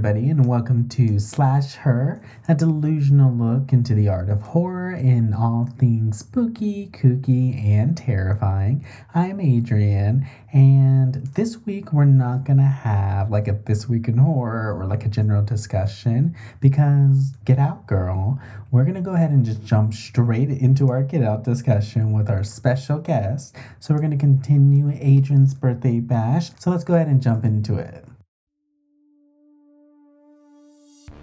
Everybody, and welcome to Slash Her, a delusional look into the art of horror and all things spooky, kooky, and terrifying. I'm Adrian, and this week we're not gonna have like a This Week in Horror or like a general discussion because get out, girl. We're gonna go ahead and just jump straight into our get out discussion with our special guest. So, we're gonna continue Adrian's birthday bash. So, let's go ahead and jump into it.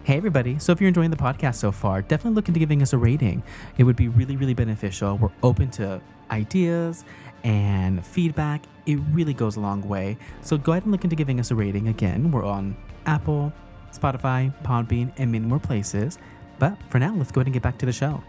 Hey, everybody. So, if you're enjoying the podcast so far, definitely look into giving us a rating. It would be really, really beneficial. We're open to ideas and feedback. It really goes a long way. So, go ahead and look into giving us a rating. Again, we're on Apple, Spotify, Podbean, and many more places. But for now, let's go ahead and get back to the show.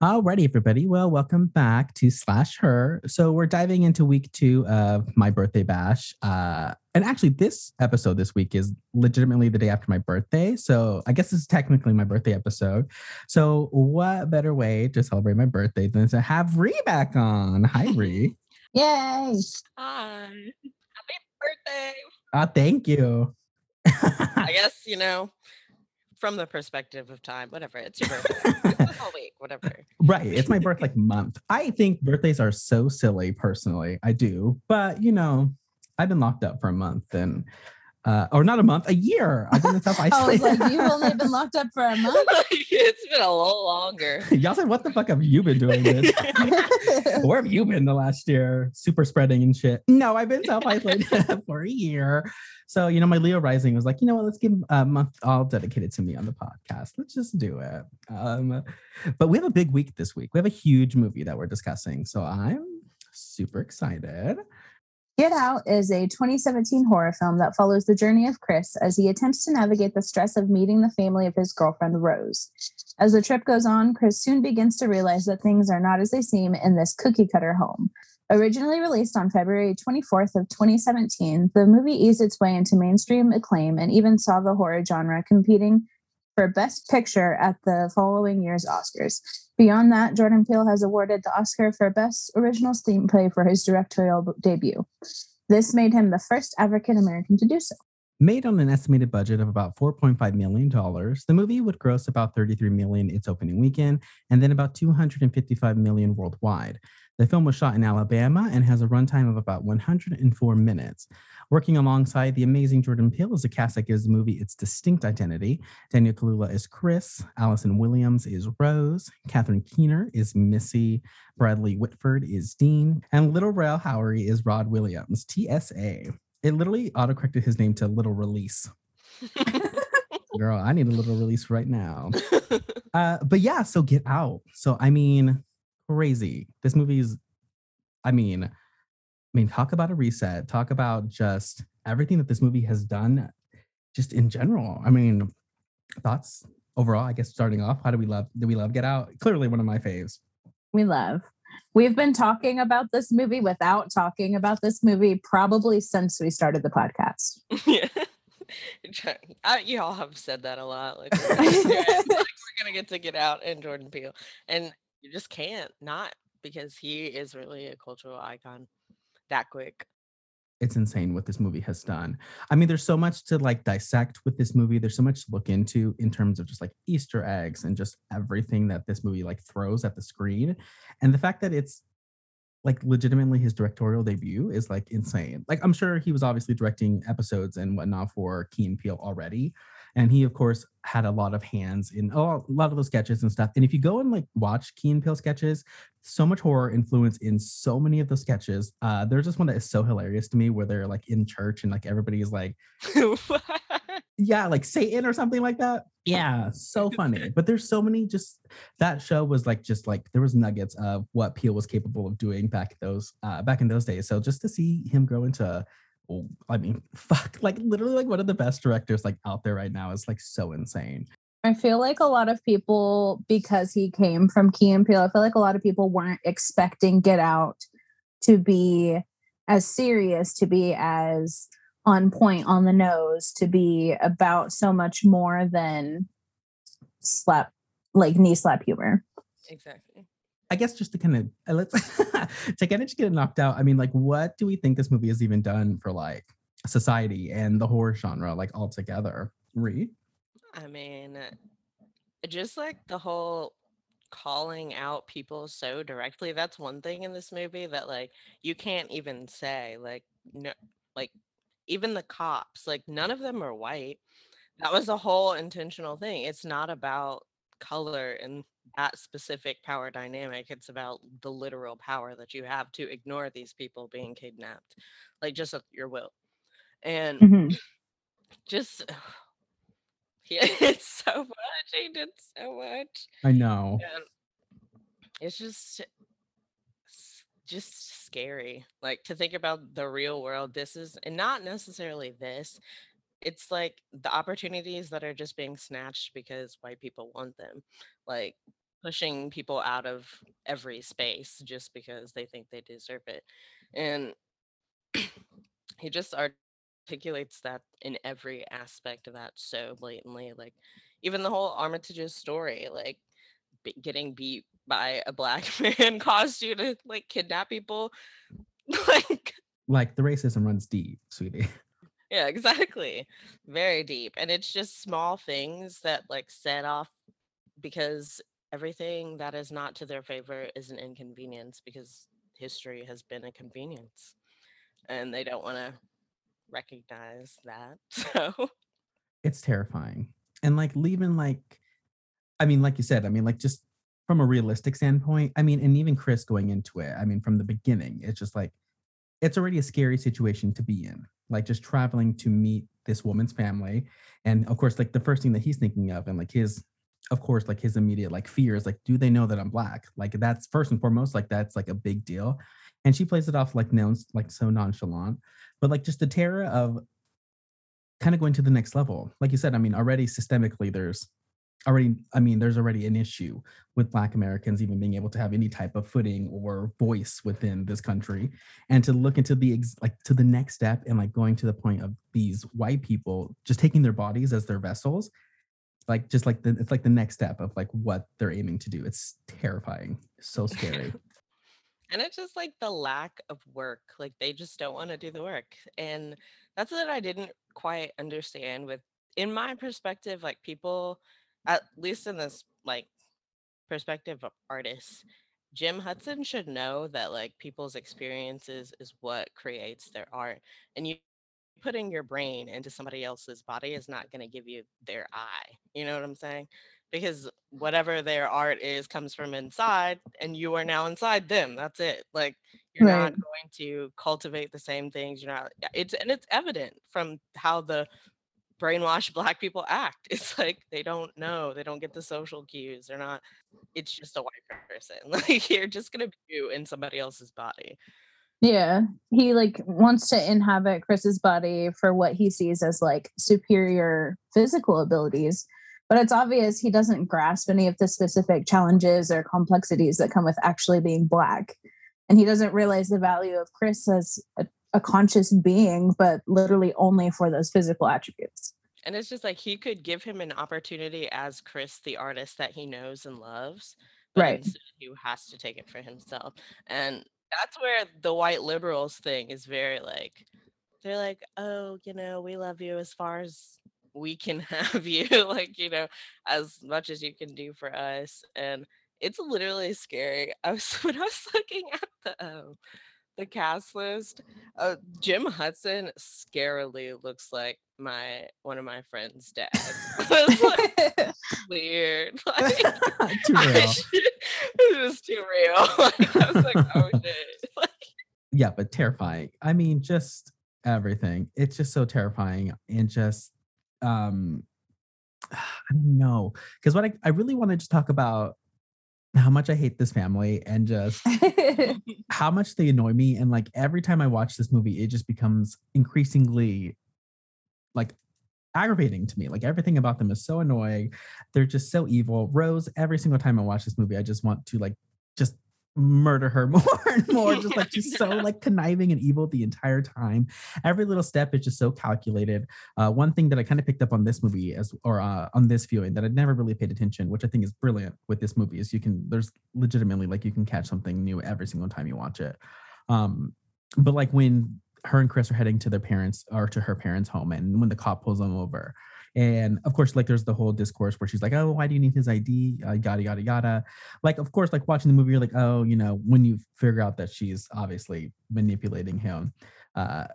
Alrighty, everybody. Well, welcome back to Slash Her. So we're diving into week two of my birthday bash. Uh, and actually, this episode this week is legitimately the day after my birthday. So I guess this is technically my birthday episode. So what better way to celebrate my birthday than to have Ree back on? Hi, Ree. Yay! Hi. Happy birthday. Ah, thank you. I guess, you know, from the perspective of time, whatever. It's your birthday. whole week, whatever. Right. It's my birth like month. I think birthdays are so silly personally. I do. But you know, I've been locked up for a month and uh, or not a month, a year. I've been self I was isolated. like, you've only been locked up for a month. it's been a little longer. Y'all said, what the fuck have you been doing? Bitch? Where have you been the last year? Super spreading and shit. No, I've been self isolated for a year. So, you know, my Leo rising was like, you know what, let's give a month all dedicated to me on the podcast. Let's just do it. Um, but we have a big week this week. We have a huge movie that we're discussing. So I'm super excited. Get Out is a 2017 horror film that follows the journey of Chris as he attempts to navigate the stress of meeting the family of his girlfriend Rose. As the trip goes on, Chris soon begins to realize that things are not as they seem in this cookie cutter home. Originally released on February 24th of 2017, the movie eased its way into mainstream acclaim and even saw the horror genre competing for Best Picture at the following year's Oscars. Beyond that, Jordan Peele has awarded the Oscar for Best Original Screenplay for his directorial debut. This made him the first African American to do so. Made on an estimated budget of about 4.5 million dollars, the movie would gross about 33 million its opening weekend and then about 255 million worldwide. The film was shot in Alabama and has a runtime of about 104 minutes. Working alongside the amazing Jordan Peele is a cast that gives the movie its distinct identity. Daniel Kaluuya is Chris, Allison Williams is Rose, Catherine Keener is Missy, Bradley Whitford is Dean, and Little Rel Howery is Rod Williams, TSA. It literally autocorrected his name to Little Release. Girl, I need a little release right now. Uh, but yeah, so get out. So I mean, crazy. This movie's, I mean, I mean, talk about a reset. Talk about just everything that this movie has done, just in general. I mean, thoughts overall. I guess starting off, how do we love? Do we love Get Out? Clearly, one of my faves. We love. We've been talking about this movie without talking about this movie probably since we started the podcast. yeah. I, you all have said that a lot. Like, like, we're gonna get to get out and Jordan Peele, and you just can't not because he is really a cultural icon that quick. It's insane what this movie has done. I mean, there's so much to like dissect with this movie. There's so much to look into in terms of just like Easter eggs and just everything that this movie like throws at the screen. And the fact that it's like legitimately his directorial debut is like insane. Like I'm sure he was obviously directing episodes and whatnot for Key and Peele already. And he, of course, had a lot of hands in oh, a lot of those sketches and stuff. And if you go and like watch Key and Peele sketches, so much horror influence in so many of the sketches. Uh, there's this one that is so hilarious to me where they're like in church and like everybody's like, yeah, like Satan or something like that. Yeah, so funny. But there's so many just that show was like just like there was nuggets of what Peele was capable of doing back those uh back in those days. So just to see him grow into Oh, I mean, fuck, like literally like one of the best directors like out there right now is like so insane. I feel like a lot of people, because he came from Key and Peele, I feel like a lot of people weren't expecting Get Out to be as serious, to be as on point, on the nose, to be about so much more than slap, like knee slap humor. Exactly. I guess just to kind of uh, let's to kind of just get it knocked out. I mean, like, what do we think this movie has even done for like society and the horror genre, like altogether? Reed? I mean, just like the whole calling out people so directly that's one thing in this movie that like you can't even say like no like even the cops like none of them are white that was a whole intentional thing it's not about color and that specific power dynamic it's about the literal power that you have to ignore these people being kidnapped like just your will and Mhm. just yeah, it's so much he did so much I know. and it's just just scary like to think about the real world this is and not necessarily this it's like the opportunities that are just being snatched because white people want them like pushing people out of every space just because they think they deserve it. And he just articulates that in every aspect of that so blatantly like even the whole armitage's story like be- getting beat by a black man caused you to like kidnap people. Like Like the racism runs deep, sweetie. yeah exactly. Very deep. And it's just small things that like set off because everything that is not to their favor is an inconvenience because history has been a convenience and they don't want to recognize that so It's terrifying. And like leaving like I mean, like you said, I mean, like just from a realistic standpoint, I mean, and even Chris going into it, I mean, from the beginning, it's just like it's already a scary situation to be in. Like just traveling to meet this woman's family. And of course, like the first thing that he's thinking of and like his of course, like his immediate like fear is like, do they know that I'm black? Like that's first and foremost, like that's like a big deal. And she plays it off like no, like so nonchalant. But like just the terror of kind of going to the next level. Like you said, I mean, already systemically, there's already, I mean, there's already an issue with Black Americans even being able to have any type of footing or voice within this country. And to look into the, ex- like, to the next step and like going to the point of these white people just taking their bodies as their vessels, like, just like the, it's like the next step of like what they're aiming to do. It's terrifying. So scary. and it's just like the lack of work like they just don't want to do the work and that's what i didn't quite understand with in my perspective like people at least in this like perspective of artists jim hudson should know that like people's experiences is what creates their art and you putting your brain into somebody else's body is not going to give you their eye you know what i'm saying? Because whatever their art is comes from inside and you are now inside them that's it like you're not going to cultivate the same things you're not it's and it's evident from how the brainwashed black people act it's like they don't know they don't get the social cues they're not it's just a white person like you're just gonna be you in somebody else's body Yeah. He like wants to inhabit Chris's body for what he sees as like superior physical abilities. But it's obvious he doesn't grasp any of the specific challenges or complexities that come with actually being black. And he doesn't realize the value of Chris as a, a conscious being, but literally only for those physical attributes. And it's just like he could give him an opportunity as Chris, the artist that he knows and loves, Right. he has to take it for himself. And that's where the white liberals thing is very like, they're like, oh, you know, we love you as far as we can have you, like, you know, as much as you can do for us. And it's literally scary. I was when I was looking at the um, the cast list, uh, Jim Hudson scarily looks like my one of my friend's dad. Like weird. Like, Too real. should- it was too real. Like, I was like, oh shit. Like, yeah, but terrifying. I mean, just everything. It's just so terrifying and just um I don't know. Because what I, I really want to just talk about how much I hate this family and just how much they annoy me. And like every time I watch this movie, it just becomes increasingly like aggravating to me. Like everything about them is so annoying. They're just so evil. Rose, every single time I watch this movie, I just want to like just murder her more and more. Just like she's so like conniving and evil the entire time. Every little step is just so calculated. Uh, one thing that I kind of picked up on this movie as or uh, on this viewing that I'd never really paid attention, which I think is brilliant with this movie, is you can there's legitimately like you can catch something new every single time you watch it. Um, but like when her and Chris are heading to their parents or to her parents' home, and when the cop pulls them over, and of course, like there's the whole discourse where she's like, "Oh, why do you need his ID?" Uh, yada yada yada. Like, of course, like watching the movie, you're like, "Oh, you know," when you figure out that she's obviously manipulating him, uh,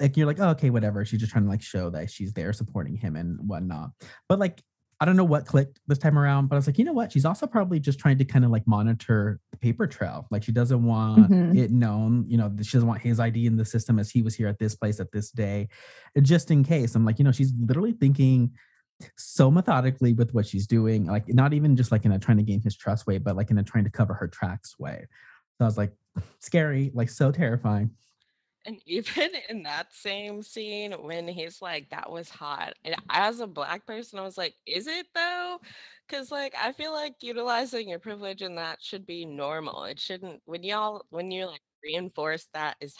like you're like, oh, "Okay, whatever." She's just trying to like show that she's there supporting him and whatnot. But like I don't know what clicked this time around, but I was like, you know what? She's also probably just trying to kind of like monitor the paper trail. Like she doesn't want mm-hmm. it known, you know, she doesn't want his ID in the system as he was here at this place at this day, just in case. I'm like, you know, she's literally thinking so methodically with what she's doing, like not even just like in a trying to gain his trust way, but like in a trying to cover her tracks way. So I was like, scary, like so terrifying. And even in that same scene, when he's like, that was hot. And as a black person, I was like, is it though? Because, like, I feel like utilizing your privilege in that should be normal. It shouldn't, when y'all, when you like reinforce that is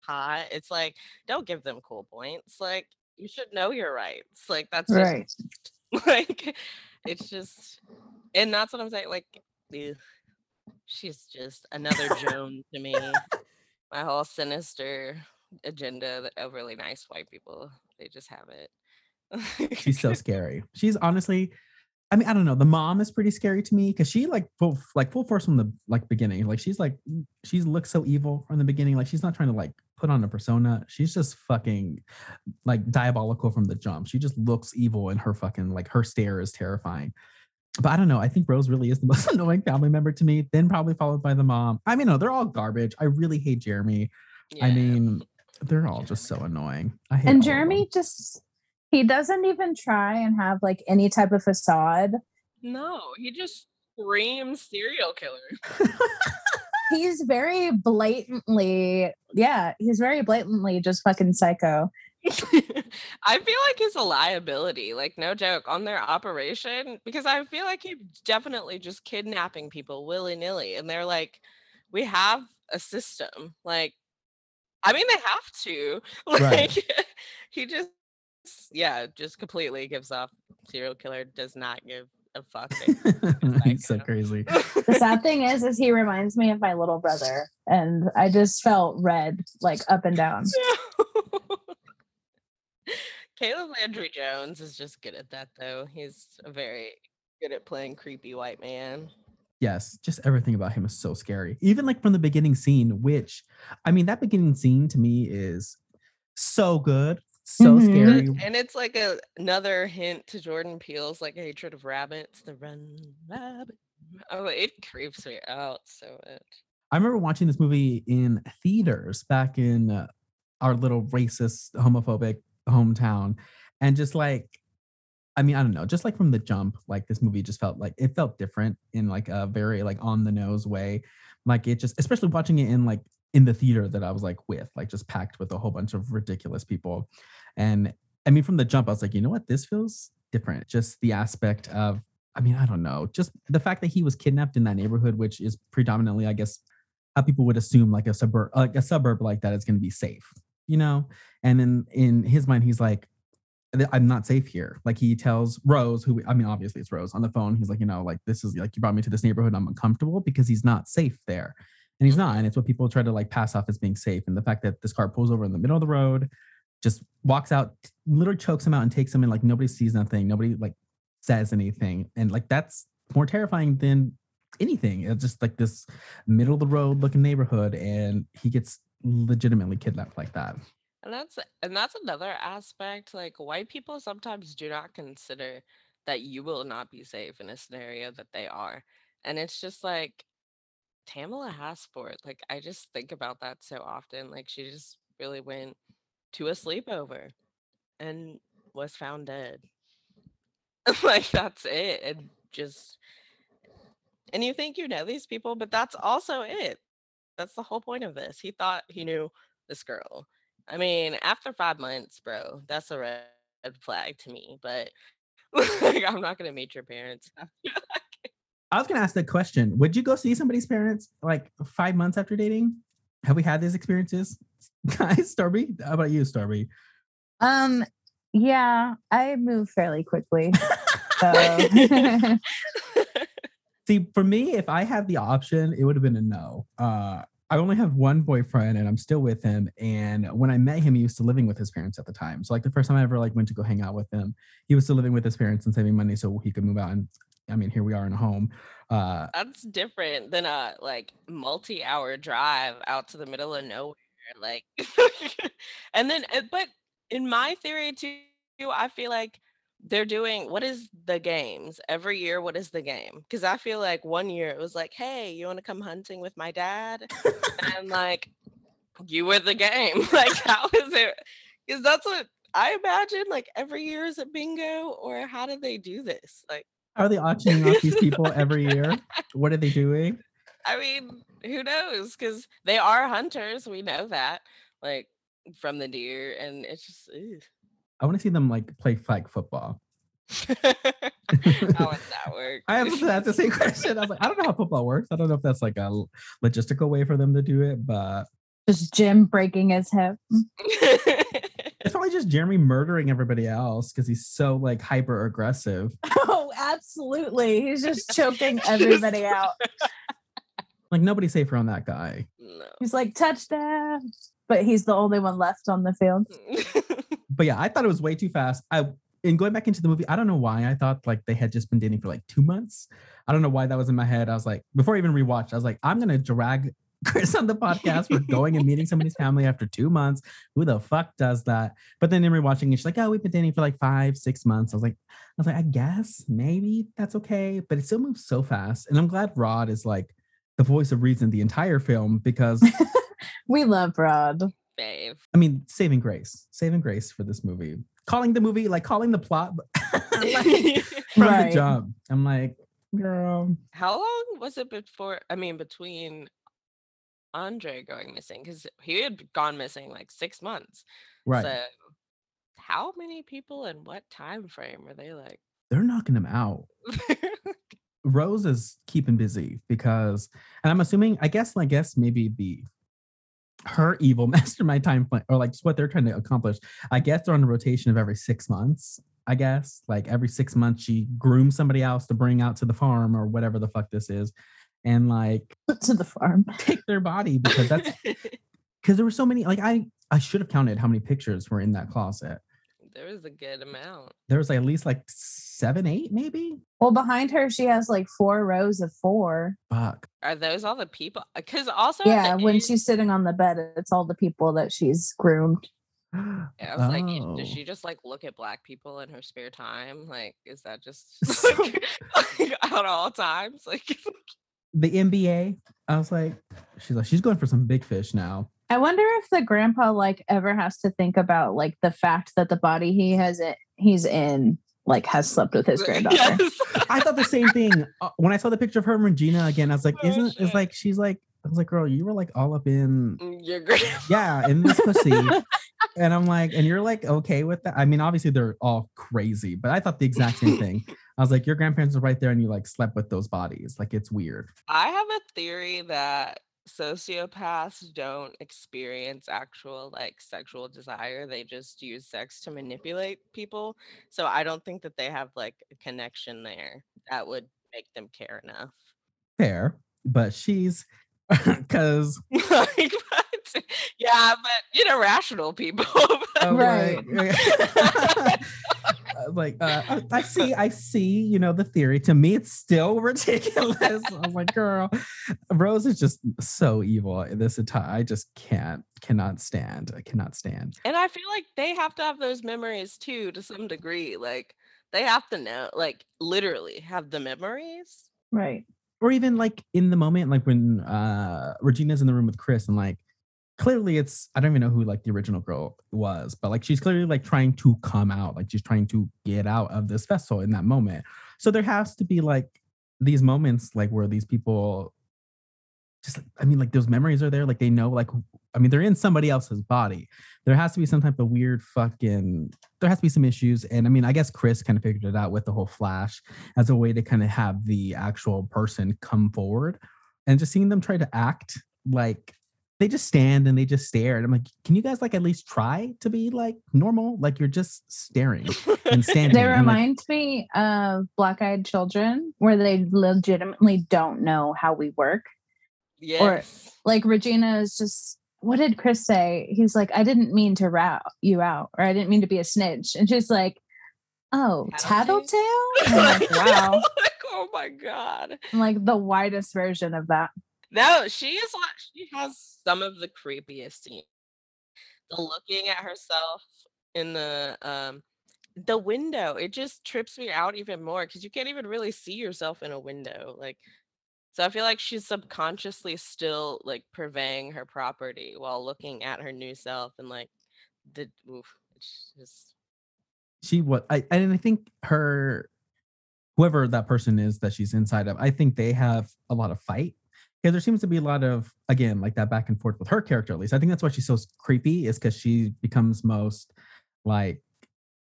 hot, it's like, don't give them cool points. Like, you should know your rights. Like, that's just, right. like, it's just, and that's what I'm saying. Like, ugh, she's just another Joan to me my whole sinister agenda that oh, overly nice white people they just have it. She's so scary. She's honestly i mean i don't know the mom is pretty scary to me because she like full like full force from the like beginning like she's like she looks so evil from the beginning like she's not trying to like put on a persona she's just fucking like diabolical from the jump. She just looks evil and her fucking like her stare is terrifying but I don't know. I think Rose really is the most annoying family member to me. Then probably followed by the mom. I mean, no, they're all garbage. I really hate Jeremy. Yeah. I mean, they're all just so annoying. and Jeremy just he doesn't even try and have like any type of facade. No, he just screams serial killer. he's very blatantly, yeah, he's very blatantly just fucking psycho. I feel like he's a liability, like no joke, on their operation because I feel like he's definitely just kidnapping people willy nilly, and they're like, "We have a system." Like, I mean, they have to. Like, right. he just, yeah, just completely gives off. Serial killer does not give a fuck. He's so crazy. the sad thing is, is he reminds me of my little brother, and I just felt red, like up and down. Caleb Landry Jones is just good at that, though. He's very good at playing creepy white man. Yes, just everything about him is so scary. Even like from the beginning scene, which I mean, that beginning scene to me is so good, so mm-hmm. scary. And it's like a, another hint to Jordan Peele's like hatred of rabbits, the run rabbit. Oh, it creeps me out so much. I remember watching this movie in theaters back in uh, our little racist, homophobic hometown and just like I mean, I don't know, just like from the jump, like this movie just felt like it felt different in like a very like on the nose way. Like it just, especially watching it in like in the theater that I was like with, like just packed with a whole bunch of ridiculous people. And I mean, from the jump, I was like, you know what, this feels different. Just the aspect of, I mean, I don't know, just the fact that he was kidnapped in that neighborhood, which is predominantly, I guess, how people would assume like a suburb, like a suburb like that is going to be safe you know? And in in his mind, he's like, I'm not safe here. Like he tells Rose, who I mean, obviously it's Rose on the phone. He's like, you know, like this is like you brought me to this neighborhood. I'm uncomfortable because he's not safe there, and he's not. Mm-hmm. And it's what people try to like pass off as being safe. And the fact that this car pulls over in the middle of the road, just walks out, literally chokes him out and takes him, in. like nobody sees nothing, nobody like says anything, and like that's more terrifying than anything. It's just like this middle of the road looking neighborhood, and he gets legitimately kidnapped like that. And that's and that's another aspect. Like white people sometimes do not consider that you will not be safe in a scenario that they are. And it's just like Tamla Horsford, Like I just think about that so often. Like she just really went to a sleepover and was found dead. like that's it. And just and you think you know these people, but that's also it. That's the whole point of this. He thought he knew this girl. I mean, after five months, bro, that's a red flag to me. But like, I'm not gonna meet your parents. I was gonna ask the question. Would you go see somebody's parents like five months after dating? Have we had these experiences? Guys, Starby, how about you, Starby? Um, yeah, I move fairly quickly. So See, for me, if I had the option, it would have been a no. Uh, I only have one boyfriend, and I'm still with him. And when I met him, he was still living with his parents at the time. So, like the first time I ever like went to go hang out with him, he was still living with his parents and saving money so he could move out. And I mean, here we are in a home. Uh, That's different than a like multi-hour drive out to the middle of nowhere. Like, and then, uh, but in my theory too, I feel like they're doing what is the games every year? What is the game? Because I feel like one year it was like, hey, you want to come hunting with my dad? and like, you were the game. like, how is it? Because that's what I imagine. Like every year is it bingo, or how do they do this? Like, are they auctioning off these people every year? What are they doing? I mean, who knows? Because they are hunters. We know that, like from the deer, and it's just. ew. I want to see them like play flag football. how would that work? I have that's the same question. I was like, I don't know how football works. I don't know if that's like a logistical way for them to do it, but just Jim breaking his hip. it's probably just Jeremy murdering everybody else because he's so like hyper aggressive. Oh, absolutely. He's just choking everybody out. Like nobody's safer on that guy. no. He's like, touchdown. But he's the only one left on the field. But yeah, I thought it was way too fast. I in going back into the movie, I don't know why I thought like they had just been dating for like two months. I don't know why that was in my head. I was like, before I even rewatched, I was like, I'm gonna drag Chris on the podcast for going and meeting somebody's family after two months. Who the fuck does that? But then in rewatching it, she's like, oh, we've been dating for like five, six months. I was like, I was like, I guess maybe that's okay, but it still moves so fast. And I'm glad Rod is like the voice of reason the entire film because We love Rod. Fave. I mean, saving grace, saving grace for this movie. Calling the movie, like calling the plot like, from Right. the jump. I'm like, girl, How long was it before? I mean, between Andre going missing because he had gone missing like six months. right. So, how many people and what time frame are they like? They're knocking him out. Rose is keeping busy because, and I'm assuming, I guess, I guess maybe the her evil mastermind time plan or like just what they're trying to accomplish. I guess they're on a rotation of every six months. I guess like every six months she grooms somebody else to bring out to the farm or whatever the fuck this is, and like To the farm. take their body because that's because there were so many. Like I I should have counted how many pictures were in that closet. There was a good amount. There was like at least like seven, eight, maybe. Well, behind her, she has like four rows of four. Fuck. Are those all the people? Because also, Yeah, when end- she's sitting on the bed, it's all the people that she's groomed. Yeah, I was like, Oh. does she just like look at black people in her spare time? Like, is that just So- like, like, at all times? Like, the NBA. I was like, she's like, she's going for some big fish now. I wonder if the grandpa like ever has to think about like the fact that the body he has it he's in like has slept with his granddaughter. Yes. I thought the same thing Uh, when I saw the picture of her and Regina again. I was like, Oh, isn't shit. it's like she's like I was like, girl, you were like all up in Your grand. yeah in this pussy, and I'm like, and you're like okay with that. I mean, obviously they're all crazy, but I thought the exact same thing. I was like, your grandparents are right there, and you like slept with those bodies. Like it's weird. I have a theory that sociopaths don't experience actual like sexual desire. They just use sex to manipulate people. So I don't think that they have like a connection there that would make them care enough. Fair, but she's because like, what? Yeah, but you know, rational people. I'm oh, Right. Like, I uh, I- I see, I see. You know the theory. To me, it's still ridiculous. I was like, girl, Rose is just so evil. This entire, I just can't, cannot stand. I cannot stand. and I feel like they have to have those memories too, to some degree. Like they have to know, like literally have the memories. right. Or even like in the moment, like when uh Regina's in the room with Chris, and like clearly it's I don't even know who like the original girl was, but like she's clearly like trying to come out, like she's trying to get out of this vessel in that moment. So there has to be like these moments like where these people just I mean like those memories are there, like they know like I mean, they're in somebody else's body. There has to be some type of weird fucking. There has to be some issues, and I mean, I guess Chris kind of figured it out with the whole Flash as a way to kind of have the actual person come forward, and just seeing them try to act like they just stand and they just stare, and I'm like, can you guys like at least try to be like normal? Like you're just staring and standing. They and, like, remind me of Black Eyed Children, where they legitimately don't know how we work. yes. Like Regina is just, what did Chris say? He's like, I didn't mean to rat you out, or I didn't mean to be a snitch. And she's like, Oh, Tattletale? tattletale? I'm like, wow. Like, oh my god. I'm like the widest version of that. No, she is like she has some of the creepiest scenes. The looking at herself in the um the window, it just trips me out even more because you can't even really see yourself in a window. Like so I feel like she's subconsciously still like purveying her property while looking at her new self and like the oof, just she what I and I think her whoever that person is that she's inside of, I think they have a lot of fight. Because there seems to be a lot of again like that back and forth with her character at least. I think that's why she's so creepy, is because she becomes most like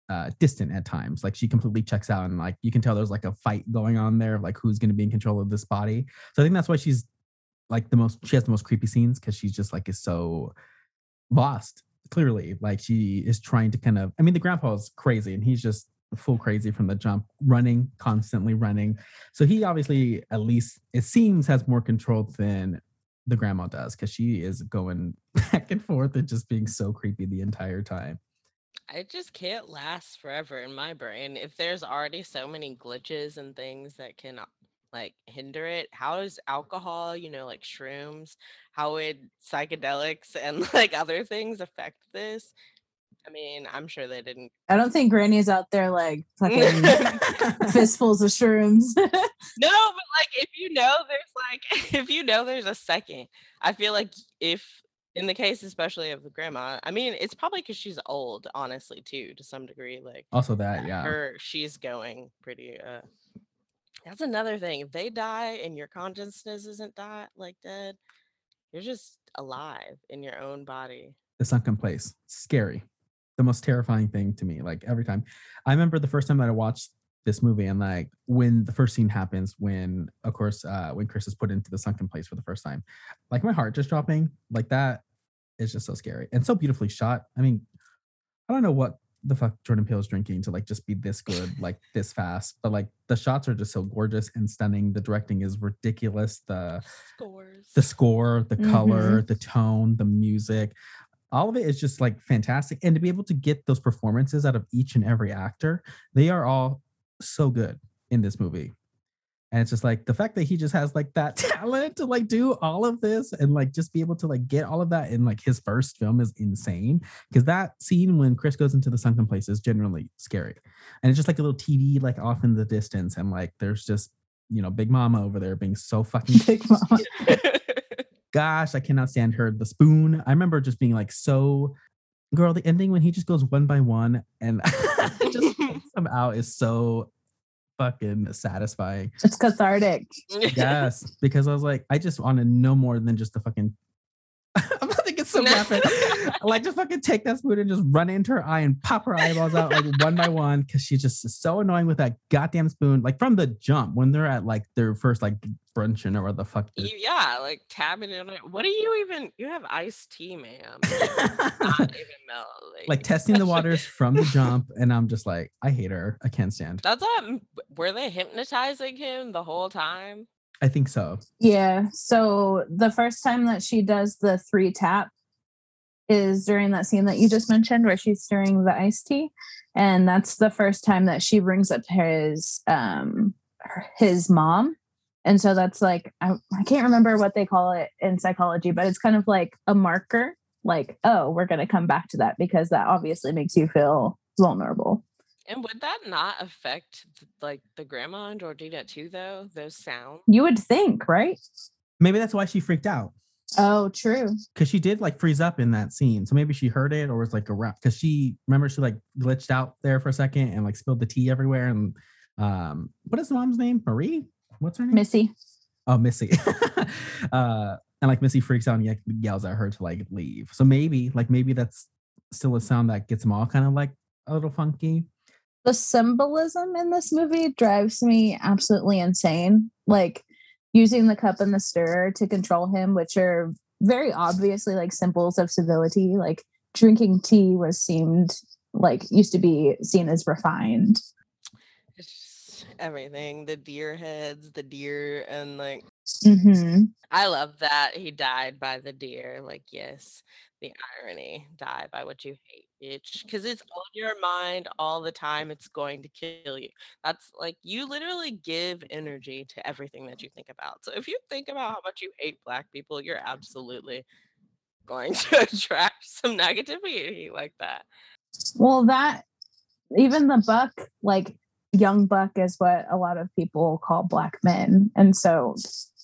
uh distant at times. Like she completely checks out and like you can tell there's like a fight going on there of like who's gonna be in control of this body. So I think that's why she's like the most she has the most creepy scenes because she's just like is so lost clearly like she is trying to kind of i mean the grandpa is crazy and he's just full crazy from the jump running constantly running so he obviously at least it seems has more control than the grandma does because she is going back and forth and just being so creepy the entire time I just can't last forever in my brain. If there's already so many glitches and things that can like hinder it, how does alcohol, you know, like shrooms, how would psychedelics and like other things affect this? I mean, I'm sure they didn't. I don't think Granny's out there like fucking fistfuls of shrooms. No, but like if you know there's like if you know there's a second, I feel like if in the case especially of the grandma, I mean it's probably because she's old, honestly, too, to some degree. Like also that yeah her she's going pretty uh that's another thing. If they die and your consciousness isn't die like dead, you're just alive in your own body. the sunken place scary the most terrifying thing to me like every time. I remember the first time that i watched this movie and like when the first scene happens when of course uh when chris is put into the sunken place for the first time like my heart just dropping like that is just so scary and so beautifully shot. I mean i don't know what the fuck jordan peele is drinking to like just be this good like this fast but like the shots are just so gorgeous and stunning. The directing is ridiculous. The Scores. the score, the color, the tone, the music, all of it is just like fantastic. And to be able to get those performances out of each and every actor, they are all so good in this movie. And it's just like the fact that he just has like that talent to like do all of this and like just be able to like get all of that in like his first film is insane. Because that scene when Chris goes into the sunken place is generally scary. And it's just like a little TV like off in the distance. And like there's just, you know, Big Mama over there being so fucking Big Mama. Gosh, I cannot stand her. The spoon. I remember just being like so girl, the ending when he just goes one by one and just pulls them out is so fucking satisfying. It's cathartic. Yes. Because I was like, I just want to know more than just the fucking I'm about to get like just fucking take that spoon and just run into her eye and pop her eyeballs out like one by one because she's just so annoying with that goddamn spoon. Like from the jump when they're at like their first like brunching or what the fuck. You- yeah, like tapping in it. What do you even? You have iced tea, ma'am. Not even melt. like testing the waters from the jump, and I'm just like, I hate her. I can't stand. That's not. Were they hypnotizing him the whole time? I think so. Yeah. So the first time that she does the three tap is during that scene that you just mentioned where she's stirring the iced tea. And that's the first time that she brings up his um his mom. And so that's like I, I can't remember what they call it in psychology, but it's kind of like a marker, like, oh, we're gonna come back to that because that obviously makes you feel vulnerable. And would that not affect like the grandma and Georgina too, though? Those sounds. You would think, right? Maybe that's why she freaked out Oh, true. because she did like freeze up in that scene. So maybe she heard it or was like a around because she remember she like glitched out there for a second and like spilled the tea everywhere. And um, what is the mom's name? Marie. What's her name? Missy. Oh, Missy. uh, and like Missy freaks out and yells at her to like leave. So maybe like maybe that's still a sound that gets them all kind of like a little funky. The symbolism in this movie drives me absolutely insane. Like using the cup and the stirrer to control him, which are very obviously like symbols of civility. Like drinking tea was seemed like used to be seen as refined. It's everything the deer heads, the deer, and like Mm-hmm. I love that he died by the deer. Like, yes, the irony, die by what you hate, bitch. Because it's on your mind all the time. It's going to kill you. That's like you literally give energy to everything that you think about. So if you think about how much you hate black people, you're absolutely going to attract some negativity like that. Well, that even the buck, like young buck, is what a lot of people call black men, and so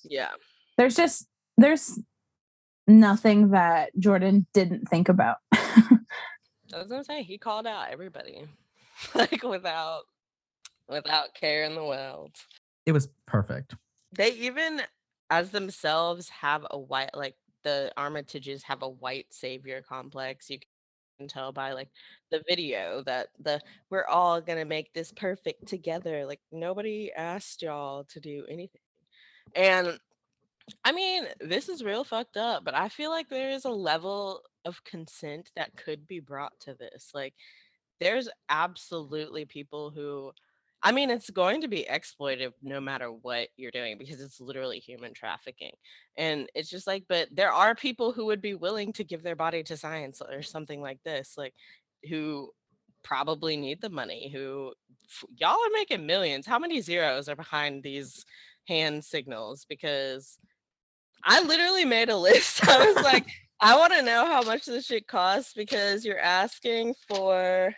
Yeah. there's just there's nothing that Jordan didn't think about. That's what I'm saying. He called out everybody. like without without care in the world. It was perfect. They even as themselves have a white like the Armitages have a white savior complex. You can tell by like the video that the we're all gonna make this perfect together. Like nobody asked y'all to do anything. And I mean, this is real fucked up, but I feel like there is a level of consent that could be brought to this. Like, there's absolutely people who, I mean, it's going to be exploitive no matter what you're doing because it's literally human trafficking. And it's just like, but there are people who would be willing to give their body to science or something like this, like, who probably need the money, who y'all are making millions. How many zeros are behind these hand signals? Because I literally made a list. I was like, I want to know how much this shit costs because you're asking for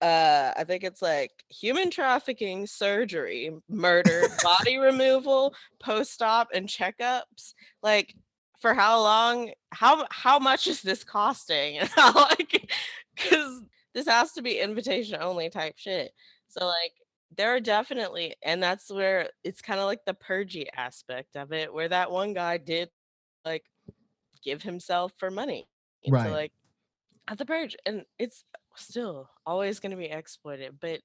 uh I think it's like human trafficking, surgery, murder, body removal, post-op and checkups. Like for how long how how much is this costing? And how like cuz this has to be invitation only type shit. So like there are definitely and that's where it's kind of like the purgy aspect of it where that one guy did like give himself for money to Right. like at the purge and it's still always going to be exploited but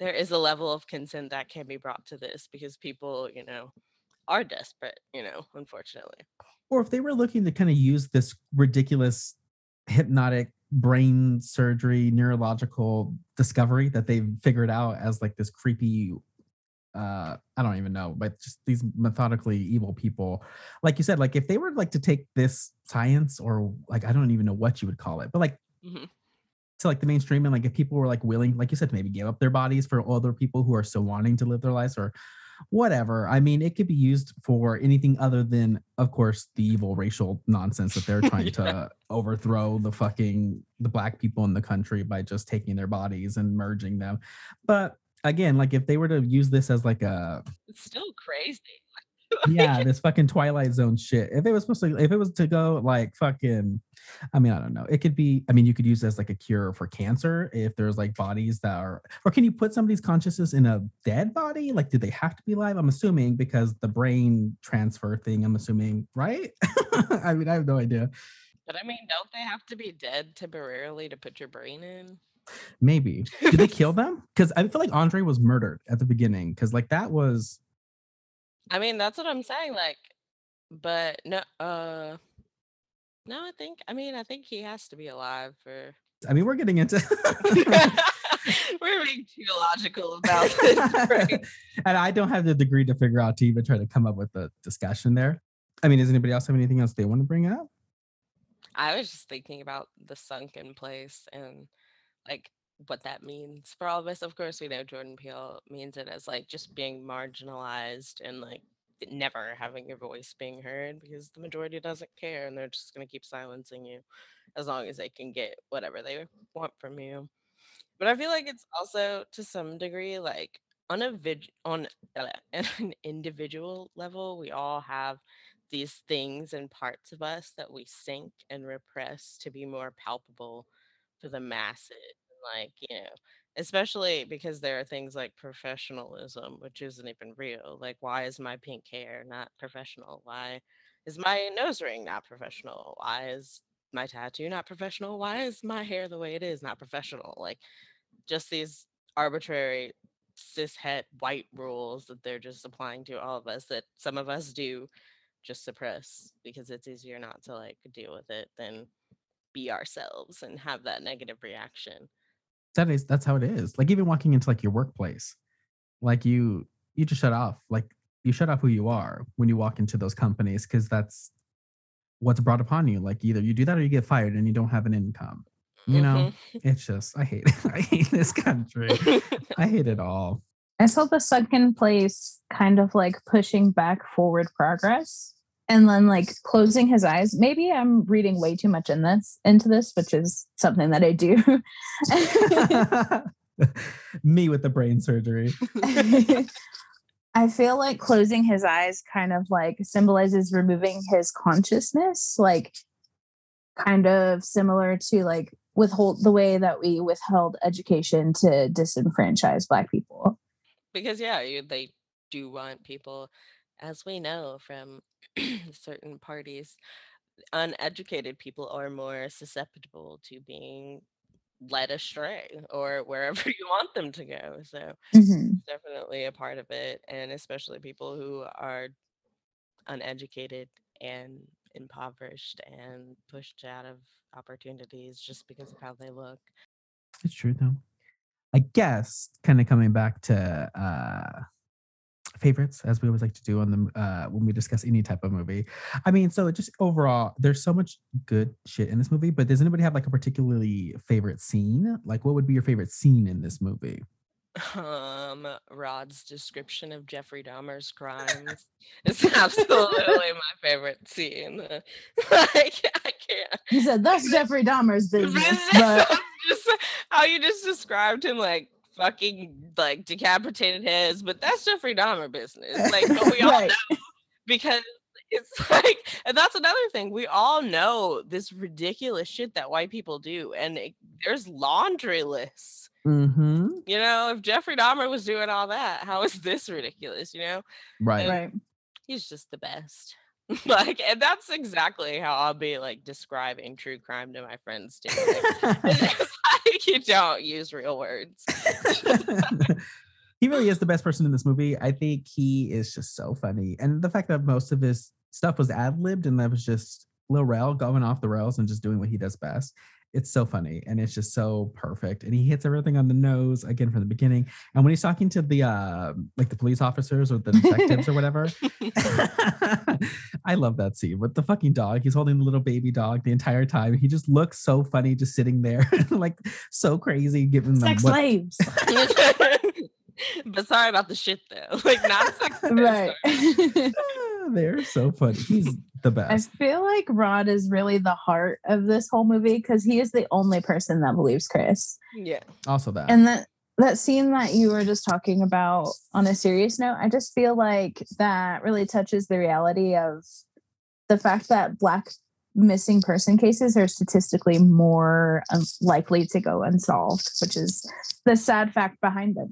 there is a level of consent that can be brought to this because people you know are desperate you know unfortunately Or if they were looking to kind of use this ridiculous hypnotic brain surgery neurological discovery that they've figured out as like this creepy uh i don't even know but just these methodically evil people like you said like if they were like to take this science or like i don't even know what you would call it but like Mhm. to like the mainstream and like if people were like willing like you said to maybe give up their bodies for other people who are still wanting to live their lives or whatever. I mean it could be used for anything other than of course the evil racial nonsense that they're trying to overthrow the fucking the black people in the country by just taking their bodies and merging them. But again like if they were to use this as like a it's still crazy yeah, this fucking Twilight Zone shit. If it was supposed to, if it was to go like fucking, I mean, I don't know. It could be. I mean, you could use as like a cure for cancer if there's like bodies that are, or can you put somebody's consciousness in a dead body? Like, do they have to be alive? I'm assuming because the brain transfer thing. I'm assuming, right? I mean, I have no idea. but i mean don't they have to be dead temporarily to put your brain in Maybe did they kill them? Because I feel like Andre was murdered at the beginning. Because like that was i mean that's what i'm saying like but no uh no i think i mean i think he has to be alive for I mean, we're getting into. We're being too logical about this. right? and I don't have the degree to figure out to even try to come up with a discussion there. I mean, does anybody else have anything else they want to bring up? I was just thinking about the sunken place and like what that means for all of us. Of course, we know Jordan Peele means it as like just being marginalized and like never having your voice being heard because the majority doesn't care and they're just going to keep silencing you as long as they can get whatever they want from you. But I feel like it's also to some degree like on a vid- on uh, an individual level, we all have these things and parts of us that we sink and repress to be more palpable for the masses. Like, you know, especially because there are things like professionalism, which isn't even real. Like, why is my pink hair not professional? Why is my nose ring not professional? Why is my tattoo not professional? Why is my hair the way it is not professional? Like just these arbitrary cis het white rules that they're just applying to all of us that some of us do just suppress because it's easier not to like deal with it than be ourselves and have that negative reaction. That is that's how it is. Like even walking into like your workplace, like you you just shut off. Like you shut off who you are when you walk into those companies because that's what's brought upon you. Like either you do that or you get fired and you don't have an income. You know, mm-hmm. it's just I hate it. I hate this country. I hate it all. I saw the sunken place kind of like pushing back forward progress and then like closing his eyes. Maybe I'm reading way too much in this into this, which is something that I do. Me with the brain surgery. I feel like closing his eyes kind of like symbolizes removing his consciousness, like kind of similar to like withhold the way that we withheld education to disenfranchise black people. Because yeah, you, they do want people, as we know from certain parties, uneducated people are more susceptible to being led astray or wherever you want them to go. So mm-hmm. definitely a part of it. And especially people who are uneducated and impoverished and pushed out of opportunities just because of how they look. It's true though. I guess kind of coming back to uh favorites as we always like to do on the uh when we discuss any type of movie. I mean so just overall there's so much good shit in this movie but does anybody have like a particularly favorite scene? Like what would be your favorite scene in this movie? Um rod's description of jeffrey dahmer's crimes is absolutely my favorite scene. Like i can't he said that's jeffrey dahmer's business. But just how you just described him like fucking like decapitated heads, but that's Jeffrey Dahmer business. Like we all right. know because it's like, and that's another thing. We all know this ridiculous shit that white people do, and it, there's laundry lists. Mm-hmm. You know, if Jeffrey Dahmer was doing all that, how is this ridiculous? You know, right? And right. He's just the best. like and that's exactly how i'll be like describing true crime to my friends too like, like you don't use real words. He really is the best person in this movie. I think he is just so funny. And the fact that most of his stuff was ad-libbed and that was just Lil Rel going off the rails and just doing what he does best it's so funny and it's just so perfect and he hits everything on the nose again from the beginning and when he's talking to the uh like the police officers or the detectives or whatever i love that scene with the fucking dog he's holding the little baby dog the entire time he just looks so funny just sitting there like so crazy giving them sex what- slaves. But sorry about the shit though like not sex right they're so funny he's the best. I feel like Rod is really the heart of this whole movie because he is the only person that believes Chris. Yeah. Also that. And that that scene that you were just talking about on a serious note, I just feel like that really touches the reality of the fact that black missing person cases are statistically more likely to go unsolved, which is the sad fact behind it.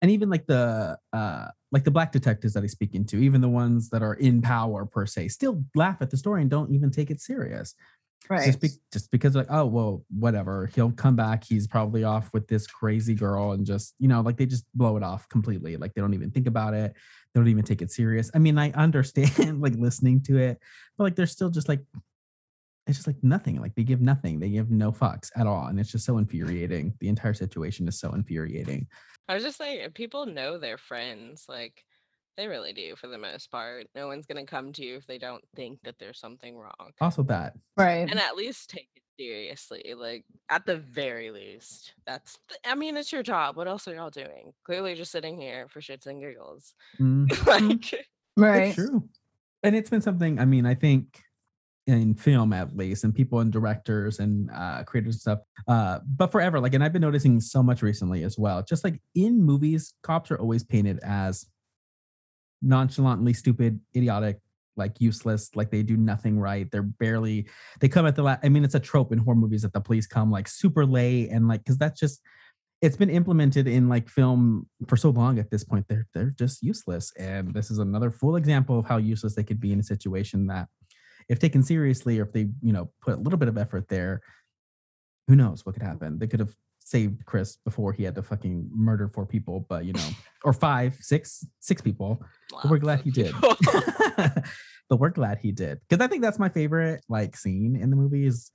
And even like the uh like the black detectives that he's speaking to, even the ones that are in power per se, still laugh at the story and don't even take it serious. Right. Just, be, just because like, oh well, whatever. He'll come back. He's probably off with this crazy girl and just, you know, like they just blow it off completely. Like they don't even think about it. They don't even take it serious. I mean, I understand like listening to it, but like they're still just like it's just like nothing. Like they give nothing. They give no fucks at all. And it's just so infuriating. The entire situation is so infuriating. I was just like, people know their friends. Like they really do for the most part. No one's gonna come to you if they don't think that there's something wrong. Also that. Right. And at least take it seriously. Like at the very least. That's I mean, it's your job. What else are y'all doing? Clearly just sitting here for shits and giggles. Mm-hmm. like right. It's true. And it's been something, I mean, I think in film at least and people and directors and uh creators and stuff uh but forever like and i've been noticing so much recently as well. Just like in movies cops are always painted as nonchalantly stupid idiotic like useless like they do nothing right. They're barely they come at the last i mean it's a trope in horror movies that the police come like super late and like because that's just it's been implemented in like film for so long at this point. They're they're just useless and this is another full example of how useless they could be in a situation that if taken seriously or if they, you know, put a little bit of effort there, who knows what could happen? They could have saved Chris before he had to fucking murder four people, but you know, or five, six, six people. But we're glad he did. but we're glad he did. Because I think that's my favorite like scene in the movie is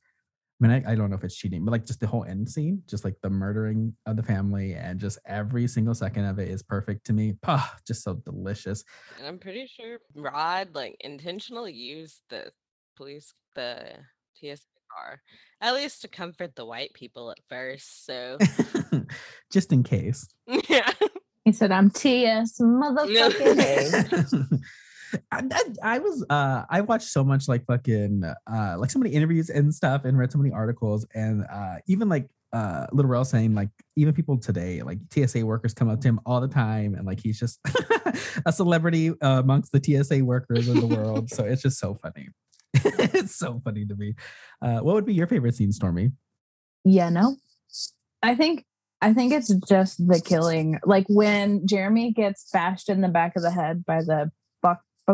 mean, I, I, don't know if it's cheating, but like just the whole end scene, just like the murdering of the family and just every single second of it is perfect to me. Ah, just so delicious. And I'm pretty sure Rod like intentionally used the police, the TSA car, at least to comfort the white people at first. So just in case. Yeah. He said, I'm TS motherfucking I, I, was uh I watched so much like fucking uh like so many interviews and stuff and read so many articles and uh even like uh Lil Rel saying like even people today like TSA workers come up to him all the time and like he's just a celebrity uh, amongst the TSA workers in the world. So it's just so funny. It's so funny to me. Uh what would be your favorite scene Stormy? Yeah no. I think I think it's just the killing. Like when Jeremy gets bashed in the back of the head by the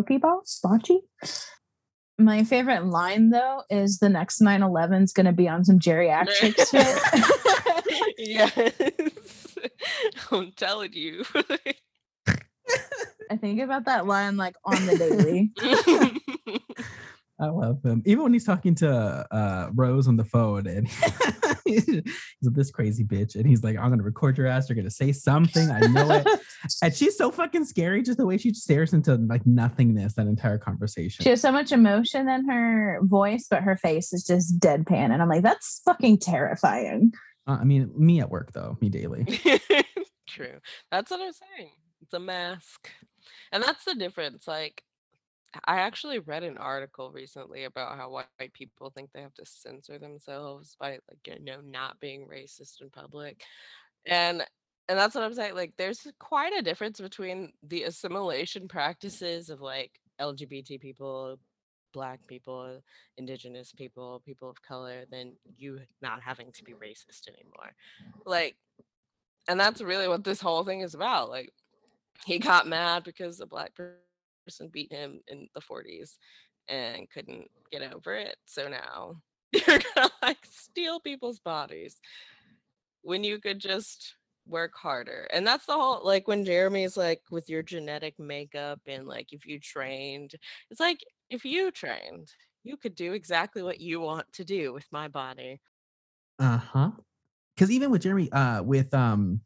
Pokeball? Bocce? My favorite line though is the next 9-11 is gonna be on some geriatric shit. yes. I'm telling you. I think about that line like on the daily. I love him. Even when he's talking to uh, Rose on the phone and he's this crazy bitch. And he's like, I'm going to record your ass. You're going to say something. I know it. and she's so fucking scary. Just the way she stares into like nothingness that entire conversation. She has so much emotion in her voice, but her face is just deadpan. And I'm like, that's fucking terrifying. Uh, I mean, me at work, though, me daily. True. That's what I'm saying. It's a mask. And that's the difference. Like, I actually read an article recently about how white people think they have to censor themselves by like you know not being racist in public. And and that's what I'm saying. Like there's quite a difference between the assimilation practices of like LGBT people, black people, indigenous people, people of color, than you not having to be racist anymore. Like and that's really what this whole thing is about. Like he got mad because a black person person beat him in the 40s and couldn't get over it. So now you're gonna like steal people's bodies when you could just work harder. And that's the whole like when Jeremy's like with your genetic makeup and like if you trained, it's like if you trained, you could do exactly what you want to do with my body. Uh-huh. Cause even with Jeremy, uh with um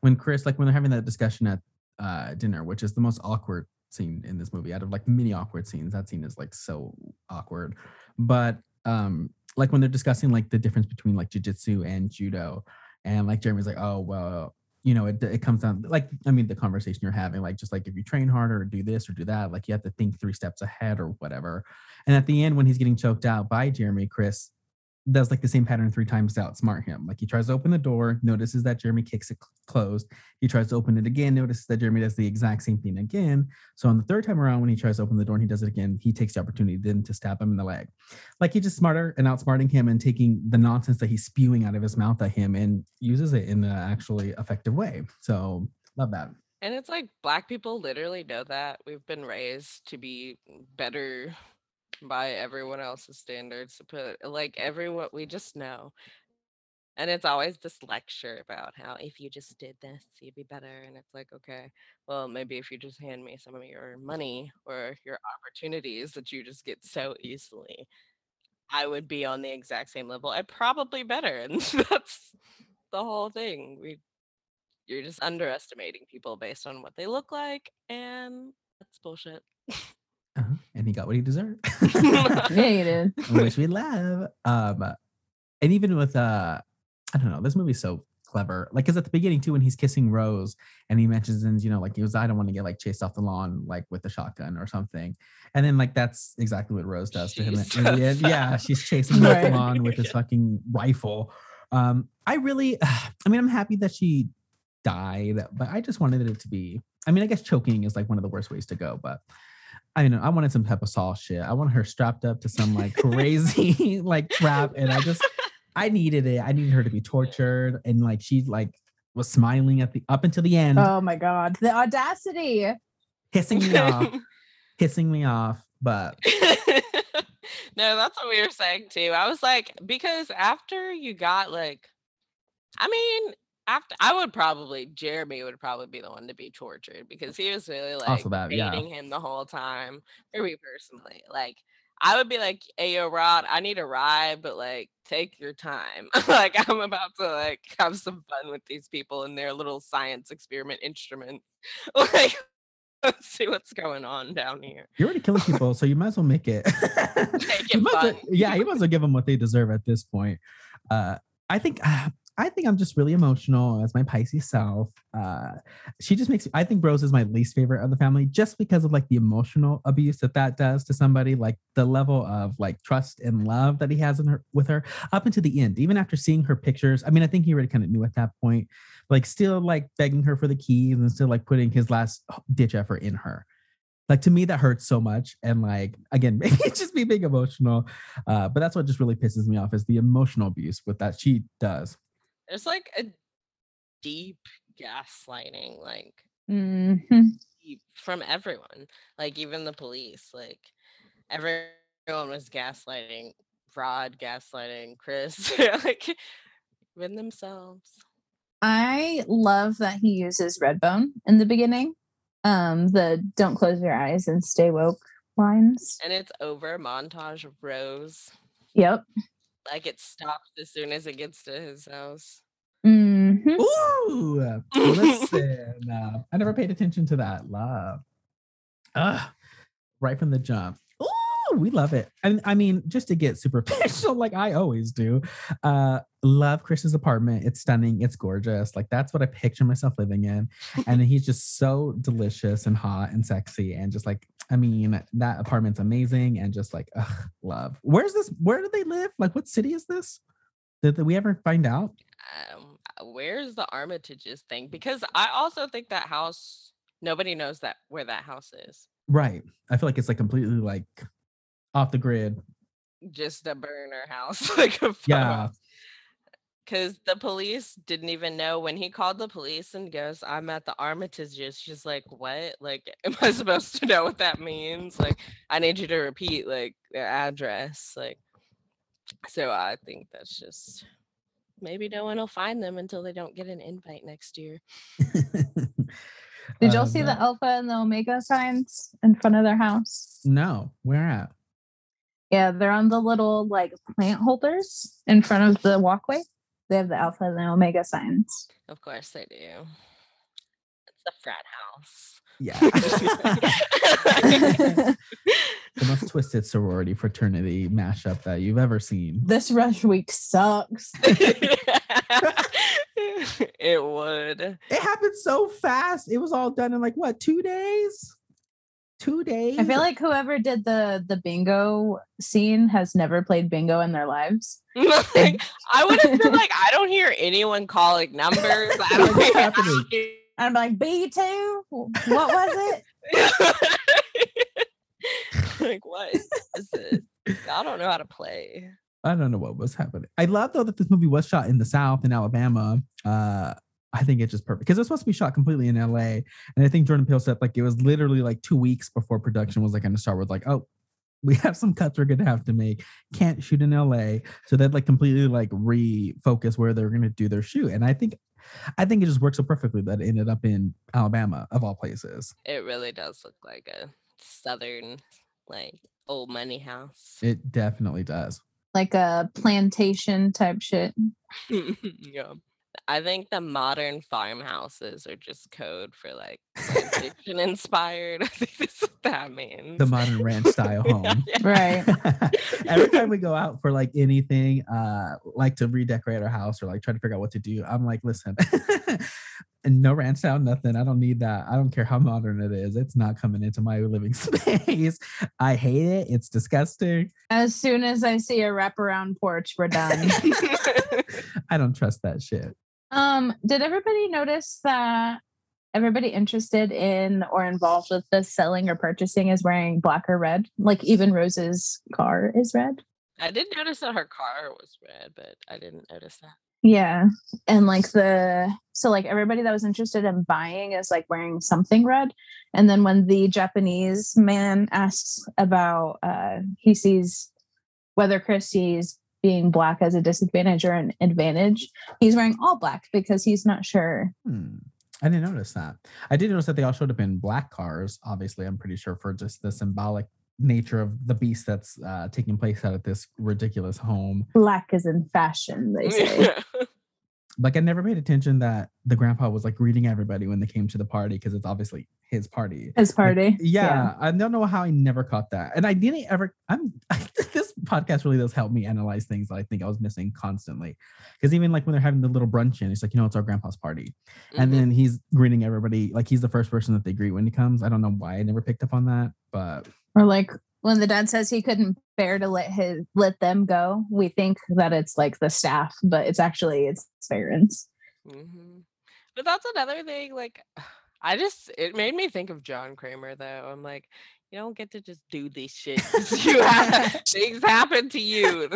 when Chris, like when they're having that discussion at uh dinner, which is the most awkward scene in this movie out of like many awkward scenes that scene is like so awkward. But um like when they're discussing like the difference between like jiu-jitsu and judo and like jeremy's like oh well you know it, it comes down like i mean the conversation you're having like just like if you train harder or do this or do that like you have to think three steps ahead or whatever. And at the end when he's getting choked out by jeremy chris does like the same pattern three times to outsmart him. Like he tries to open the door, notices that Jeremy kicks it closed. He tries to open it again, notices that Jeremy does the exact same thing again. So on the third time around, when he tries to open the door and he does it again, he takes the opportunity then to stab him in the leg. Like he's just smarter and outsmarting him and taking the nonsense that he's spewing out of his mouth at him and uses it in an actually effective way. So love that. And it's like black people literally know that. We've been raised to be better by everyone else's standards to put like everyone we just know. And it's always this lecture about how if you just did this you'd be better. And it's like okay well maybe if you just hand me some of your money or your opportunities that you just get so easily i would be on the exact same level and probably better. And that's the whole thing. We you're just underestimating people based on what they look like and that's bullshit. Uh-huh. And he got what he deserved. yeah, he did. Which we love. Um, and even with uh, I don't know, this movie's so clever. Like, cause at the beginning too, when he's kissing Rose and he mentions, you know, like he was, I don't want to get like chased off the lawn, like with a shotgun or something. And then like that's exactly what Rose does to him. And, yeah, she's chasing him right. off the lawn with this fucking rifle. Um, I really, I mean, I'm happy that she died, but I just wanted it to be. I mean, I guess choking is like one of the worst ways to go, but I know I wanted some Pepper Saul shit. I wanted her strapped up to some like crazy like trap, and I just I needed it. I needed her to be tortured, and like she like was smiling at the up until the end. Oh my god, the audacity! Hissing me off, hissing me off. But no, that's what we were saying too. I was like, because after you got like, I mean, after I would probably Jeremy would probably be the one to be tortured because he was really like Also that, yeah. him the whole time. For me personally, like I would be like, "Hey, yo, Rod, I need a ride, but like, take your time. like, I'm about to like have some fun with these people and their little science experiment instruments. like, let's see what's going on down here. You're already killing people, so you might as well make it. Make it as well- yeah, you might as well give them what they deserve at this point. Uh, I think. I think I'm just really emotional as my Pisces self. Uh, she just makes. I think Rose is my least favorite of the family, just because of like the emotional abuse that that does to somebody. Like the level of like trust and love that he has in her with her up until the end. Even after seeing her pictures, I mean, I think he already kind of knew at that point. Like still like begging her for the keys and still like putting his last ditch effort in her like to me that hurts so much and like again maybe it's just me being emotional uh but that's what just really pisses me off is the emotional abuse with that she does There's like a deep gaslighting, like Mhm. deep from everyone, like even the police. Like everyone was gaslighting Rod, gaslighting Chris, like even themselves. I love that he uses Redbone in the beginning. Um, the "Don't close your eyes and stay woke" lines. And it's over montage of Rose. Yep. Like it stops as soon as it gets to his house. hmm ooh listen uh, i never paid attention to that. Love. Ugh, right from the jump. Ooh, we love it. And i mean just to get superficial like i always do uh love chris's apartment. It's stunning. It's gorgeous. Like that's what i picture myself living in. And he's just so delicious and hot and sexy and just like i mean that apartment's amazing and just like ugh, love. Where's this where do they live? Like what city is this did, did we ever find out? Um, uh, where's the Armitages thing? Because I also think that house. Nobody knows that where that house is. right. I feel like it's like completely like off the grid Just a burner house, like a yeah Because the police didn't even know when he called the police and goes, "I'm at the Armitages." She's like, "What? Like, am I supposed to know what that means? Like, I need you to repeat like their address." Like, so I think that's just maybe no one will find them until they don't get an invite next year. Did y'all Um, see the Alpha and the Omega signs in front of their house? no where at Yeah, they're on the little like plant holders in front of the walkway. They have the Alpha and the Omega signs. Of course they do. It's a frat house. yeah the most twisted sorority fraternity mashup that you've ever seen this rush week sucks. it would. it happened so fast it was all done in like what two days two days I feel like whoever did the the bingo scene has never played bingo in their lives. Like, I would have been like, I don't hear anyone calling numbers. I don't What's hear happening? And I'm like, B two? What was it? like, what is this? I don't know how to play. I don't know what was happening. I love though that this movie was shot in the South in Alabama. Uh, I think it's just perfect because it's supposed to be shot completely in LA. And I think Jordan Peele said like it was literally like two weeks before production was like going to start with like, oh, we have some cuts we're gonna have to make. Can't shoot in LA. So they'd like completely like refocus where they're gonna do their shoot. And I think I think it just worked so perfectly that it ended up in Alabama of all places. It really does look like a southern, like old money house. It definitely does. Like a plantation type shit. yeah. I think the modern farmhouses are just code for like fiction inspired. I think that's what that means. The modern ranch style home. Right. Every time we go out for like anything, uh, like to redecorate our house or like try to figure out what to do, I'm like, listen, no ranch style, nothing. I don't need that. I don't care how modern it is. It's not coming into my living space. I hate it. It's disgusting. As soon as I see a wraparound porch, we're done. I don't trust that shit. Um, did everybody notice that everybody interested in or involved with the selling or purchasing is wearing black or red? Like even Rose's car is red. I did notice that her car was red, but I didn't notice that. Yeah. And like the so like everybody that was interested in buying is like wearing something red. And then when the Japanese man asks about uh he sees whether Chris sees being black as a disadvantage or an advantage. He's wearing all black because he's not sure. Hmm. I didn't notice that. I did notice that they all showed up in black cars. Obviously, I'm pretty sure for just the symbolic nature of the beast that's uh, taking place out at this ridiculous home. Black is in fashion, they say. Like I never paid attention that the grandpa was like greeting everybody when they came to the party because it's obviously his party. His Like, party. yeah, I don't know how I never caught that, and I didn't ever. I'm this podcast really does help me analyze things that I think I was missing constantly, because even like when they're having the little brunch in, it's like you know it's our grandpa's party, and Mhm. then he's greeting everybody like he's the first person that they greet when he comes. I don't know why I never picked up on that, but Or like when the dad says he couldn't bear to let his let them go, we think that it's like the staff, but it's actually its parents. hmm But that's another thing. Like, I just it made me think of John Kramer though. I'm like, you don't get to just do this shit. you have, things happen to you.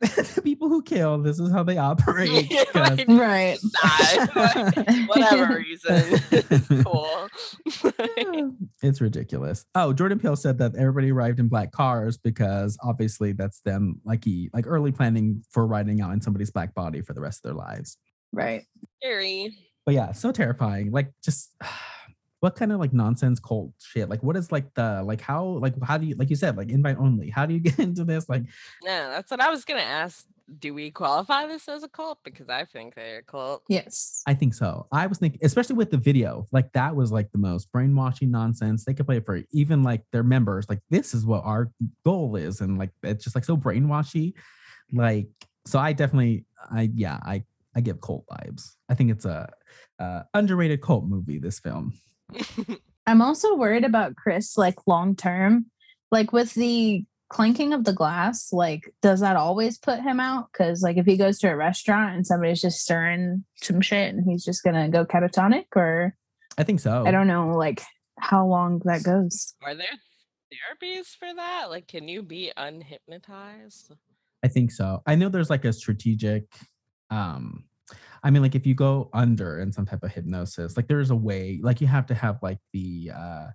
The people who kill, this is how they operate. Like, Right. die. Like, whatever reason. cool. it's ridiculous. Oh, Jordan Peele said that everybody arrived in black cars because obviously that's them like he like early planning for riding out in somebody's black body for the rest of their lives. right. Scary. But yeah, so terrifying. Like just what kind of like nonsense cult shit? Like what is like the like how like how do you like you said like invite only? How do you get into this? Like Yeah, that's what I was gonna ask. Do we qualify this as a cult? Because I think they're a cult. Yes. I think so. I was thinking, especially with the video, like that was like the most brainwashing nonsense. They could play it for even like their members. Like this is what our goal is, and like it's just like so brainwashy. Like so, I definitely, I yeah, I I give cult vibes. I think it's a, uh underrated cult movie. This film. I'm also worried about Chris, like long term, like with the clanking of the glass. Like, does that always put him out? Because like if he goes to a restaurant and somebody's just stirring some shit and he's just gonna go catatonic, or I think so. I don't know, like how long that goes. Are there therapies for that? Like, can you be unhypnotized? I think so. I know there's like a strategic um I mean like if you go under in some type of hypnosis, like there's a way, like you have to have like the uh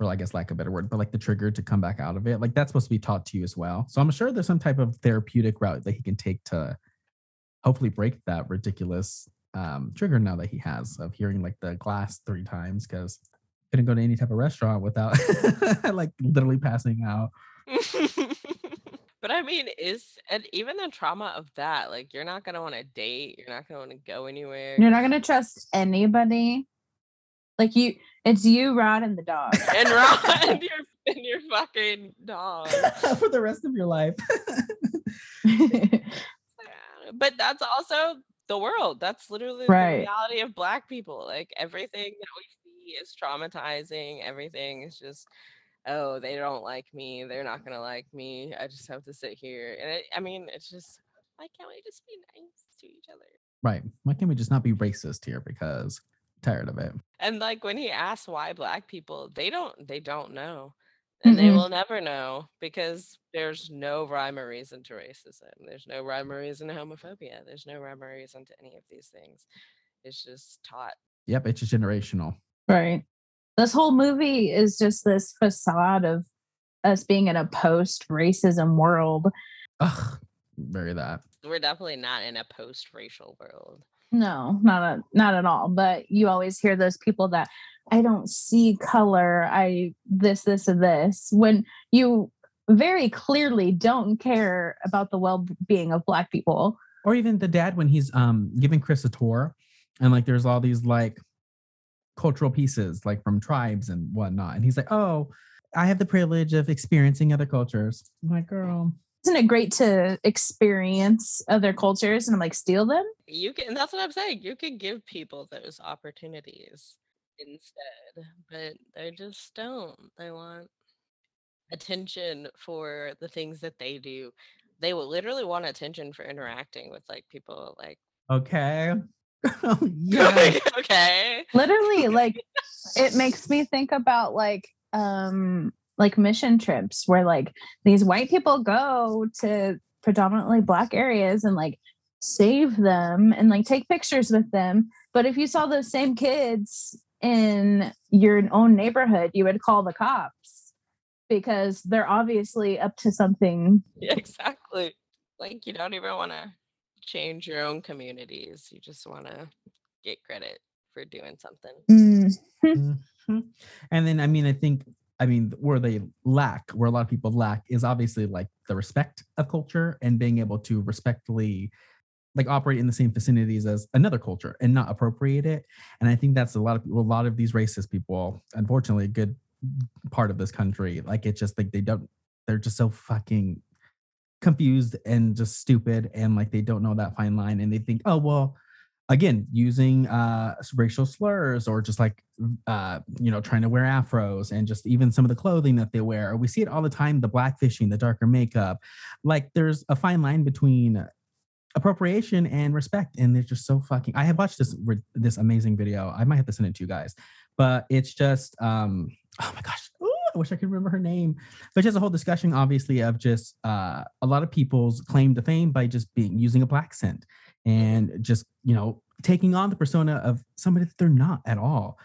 or I guess lack of a better word, but like the trigger to come back out of it. Like that's supposed to be taught to you as well. So I'm sure there's some type of therapeutic route that he can take to hopefully break that ridiculous um trigger now that he has of hearing like the glass three times because couldn't go to any type of restaurant without like literally passing out. but I mean, is and even the trauma of that, like you're not gonna want to date, you're not gonna want to go anywhere. You're not gonna trust anybody. Like you, it's you, Rod, and the dog. and Rod and your and your fucking dog. for the rest of your life. But that's also the world. That's literally Right. the reality of black people. Like everything that we see is traumatizing. Everything is just, oh, they don't like me. They're not gonna like me. I just have to sit here. And it, I mean, it's just why can't we just be nice to each other? Right. Why can't we just not be racist here? Because I'm tired of it. And like when he asks why black people, they don't they don't know. And they Mm-mm. will never know because there's no rhyme or reason to racism. There's no rhyme or reason to homophobia. There's no rhyme or reason to any of these things. It's just taught. Yep, it's just generational. Right. This whole movie is just this facade of us being in a post racism world. Ugh, very that. We're definitely not in a post-racial world. No, not a, not at all. But you always hear those people that I don't see color. I this this and this when you very clearly don't care about the well-being of black people. Or even the dad when he's um giving Chris a tour and like there's all these like cultural pieces like from tribes and whatnot. And he's like, Oh, I have the privilege of experiencing other cultures. I'm like, girl. Isn't it great to experience other cultures and I'm like steal them? You can that's what I'm saying. You can give people those opportunities instead, but they just don't. They want attention for the things that they do. They will literally want attention for interacting with like people like Okay. yeah. okay. literally like it makes me think about like um like mission trips where like these white people go to predominantly black areas and like save them and like take pictures with them but if you saw those same kids in your own neighborhood you would call the cops because they're obviously up to something. Yeah, exactly. Like you don't even want to change your own communities. You just want to get credit for doing something. Mm. Mhm. And then, I mean, I think, I mean, where they lack, where a lot of people lack, is obviously like the respect of culture and being able to respectfully like operate in the same vicinities as another culture and not appropriate it. And I think that's a lot of people, a lot of these racist people, unfortunately, a good part of this country. Like it's just like they don't, they're just so fucking confused and just stupid and like they don't know that fine line and they think, oh well, again using uh racial slurs or just like uh you know trying to wear afros and just even some of the clothing that they wear. We see it all the time the blackfishing the darker makeup. Like there's a fine line between appropriation and respect and they're just so fucking i have watched this this amazing video. I might have to send it to you guys but it's just um oh my gosh. Ooh, i wish i could remember her name. But she has a whole discussion obviously of just uh a lot of people's claim to fame by just being using a blaccent and just you know taking on the persona of somebody that they're not at all.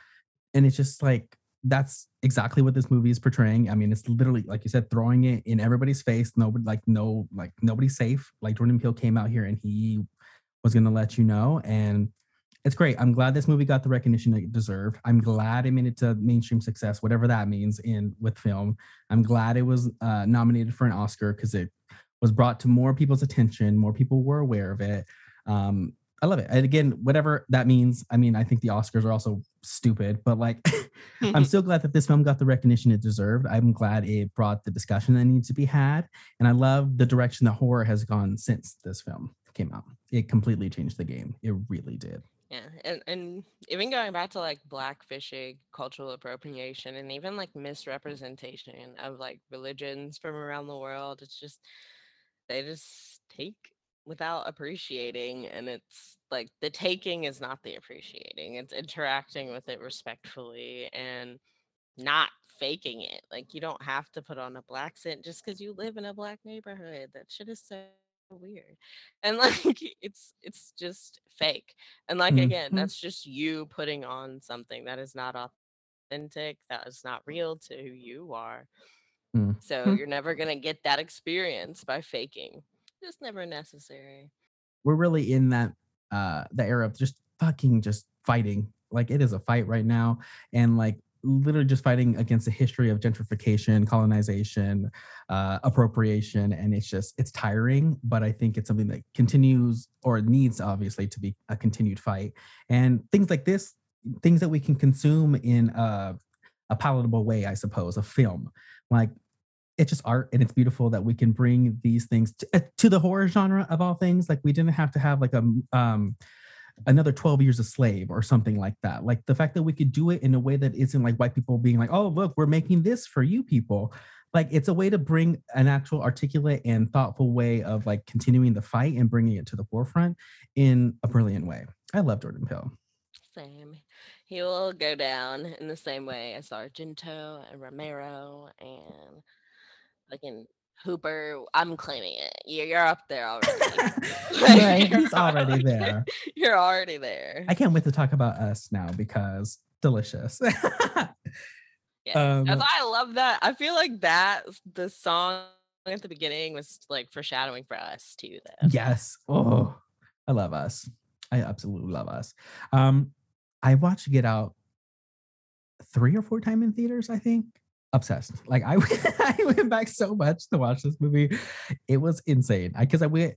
And it's just like that's exactly what this movie is portraying. I mean it's literally like you said throwing it in everybody's face. Nobody like no like nobody's safe. Like jordan peele came out here and he was going to let you know. And it's great i'm glad this movie got the recognition it deserved i'm glad it made it to mainstream success whatever that means in with film i'm glad it was uh, nominated for an oscar because it was brought to more people's attention more people were aware of it um, I love it. And again, whatever that means, I mean, I think the Oscars are also stupid, but like, I'm still glad that this film got the recognition it deserved. I'm glad it brought the discussion that needs to be had. And I love the direction that horror has gone since this film came out. It completely changed the game. It really did. Yeah, and and even going back to like blackfishing, cultural appropriation, and even like misrepresentation of like religions from around the world, it's just they just take without appreciating, and it's like the taking is not the appreciating. It's interacting with it respectfully and not faking it. Like you don't have to put on a blaccent just because you live in a black neighborhood. That shit is so weird and like it's it's just fake and like again Mhm. that's just you putting on something that is not authentic that is not real to who you are Mm. so Mhm. you're never going to get that experience by faking it's never necessary We're really in that uh the era of just fucking just fighting. Like it is a fight right now. And like literally just fighting against a history of gentrification, colonization, uh, appropriation, and it's just it's tiring. But I think it's something that continues or needs obviously to be a continued fight. And things like this, things that we can consume in a, a palatable way, I suppose, a film. Like it's just art and it's beautiful that we can bring these things to, uh, to the horror genre of all things. Like we didn't have to have like a um another 12 years a slave or something like that. Like the fact that we could do it in a way that isn't like white people being like, oh, look, we're making this for you people. Like it's a way to bring an actual articulate and thoughtful way of like continuing the fight and bringing it to the forefront in a brilliant way. I love Jordan Peele. same he will go down in the same way as argento and romero and fucking hooper i'm claiming it You- you're up there already right, You're he's already there. You're already there. I can't wait to talk about us now because delicious. Yeah. um, I love that. I feel like that the song at the beginning was like foreshadowing for us too. Though. Yes. Oh, I love us. I absolutely love us. Um, I watched Get Out three or four times in theaters, I think. Obsessed. Like I, I went back so much to watch this movie. It was insane. I because I went,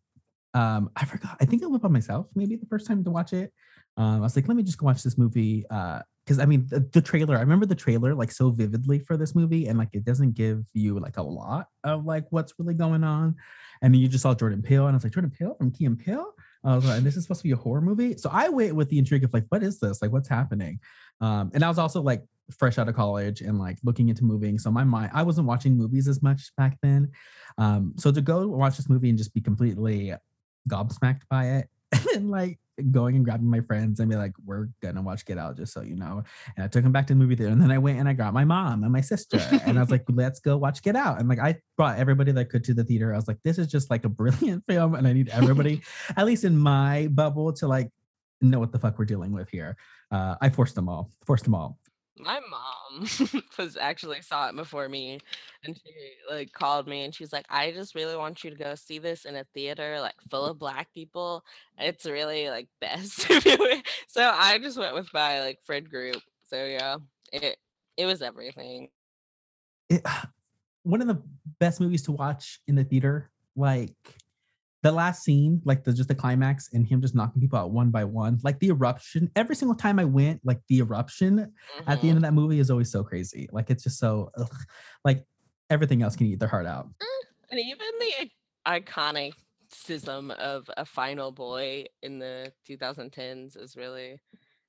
um, I forgot. I think I went by myself maybe the first time to watch it. Um, I was like, let me just go watch this movie. Uh, because I mean the, the trailer, I remember the trailer like so vividly for this movie, and like it doesn't give you like a lot of like what's really going on. And then you just saw Jordan Peele, and I was like, Jordan Peele from Key and Peele? I was like, and this is supposed to be a horror movie. So I wait with the intrigue of like, what is this? Like, what's happening? Um, and I was also like fresh out of college and like looking into moving. So my mind, I wasn't watching movies as much back then. Um, so to go watch this movie and just be completely gobsmacked by it, and like going and grabbing my friends and be like, we're gonna watch Get Out, just so you know. And I took them back to the movie theater, and then I went and I got my mom and my sister, and I was like, let's go watch Get Out. And like I brought everybody that could to the theater. I was like, this is just like a brilliant film, and I need everybody, at least in my bubble, to like know what the fuck we're dealing with here. Uh, I forced them all, forced them all. My mom was actually saw it before me and she like called me and she's like i just really want you to go see this in a theater like full of black people. It's really like best so i just went with my like friend group. So yeah it it was everything. It, one of the best movies to watch in the theater like the last scene, like the just the climax and him just knocking people out one by one, like the eruption. Every single time I went, like the eruption mm-hmm. at the end of mm-hmm. that movie is always so crazy. Like it's just so ugh, like everything else can eat their heart out. Mm, and even the iconicism of a final boy in the 2010s is really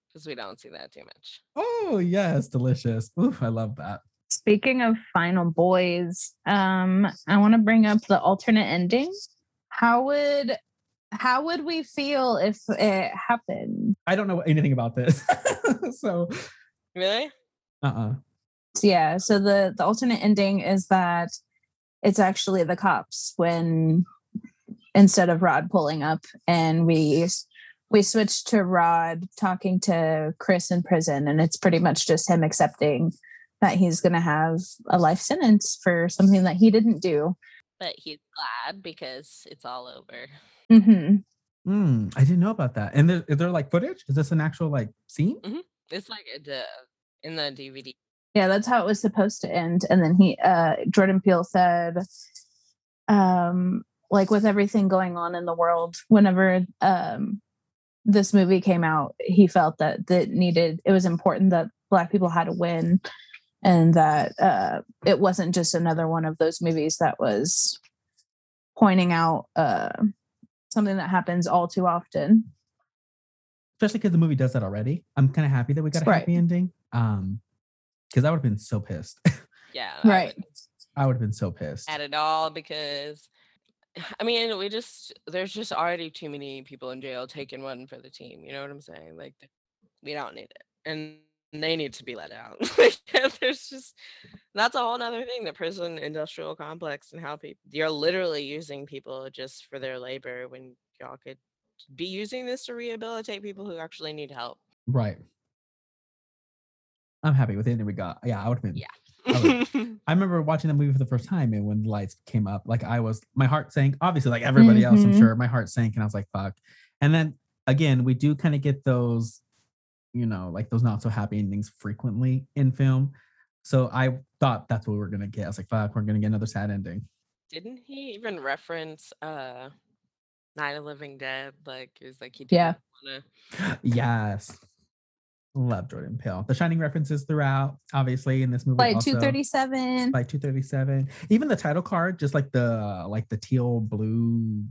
because we don't see that too much. Oh yes, delicious. Ooh, I love that. Speaking of final boys, um, I want to bring up the alternate ending how would how would we feel if it happened? I don't know anything about this. so really? Uh-uh. Yeah. So the the alternate ending is that it's actually the cops when instead of Rod pulling up and we we switch to Rod talking to Chris in prison and it's pretty much just him accepting that he's going to have a life sentence for something that he didn't do but he's glad because it's all over. Mm-hmm. Mm, I didn't know about that. And there, is there like footage? Is this an actual like scene? Mm-hmm. It's like the in the DVD. Yeah, that's how it was supposed to end. And then he, uh, Jordan Peele said, um, like with everything going on in the world, whenever um, this movie came out, he felt that that needed it was important that Black people had to win and that uh, it wasn't just another one of those movies that was pointing out uh, something that happens all too often. Especially because the movie does that already. I'm kind of happy that we got a right. happy ending. Um, because I would have been so pissed. yeah. right. I would have been so pissed at it all because I mean, we just there's just already too many people in jail taking one for the team. You know what I'm saying? Like we don't need it. And they need to be let out. There's just that's a whole nother thing. The prison industrial complex and how people you're literally using people just for their labor when y'all could be using this to rehabilitate people who actually need help. Right. I'm happy with anything we got. Yeah, I would have been. Yeah. I, I, remember watching the movie for the first time, and when the lights came up, like I was, my heart sank. Obviously, like everybody mm-hmm. else, I'm mm-hmm. sure, my heart sank, and I was like, "Fuck." And then again, we do kind of get those you know, like those not so happy endings frequently in film. So I thought that's what we were gonna get. I was like, fuck, we're gonna get another sad ending. Didn't he even reference uh Night of Living Dead? Like it was like he did yeah. Wanna... yes. Love Jordan Peele. The Shining references throughout, obviously, in this movie. Like 237. Like 237. Even the title card, just like the like the teal blue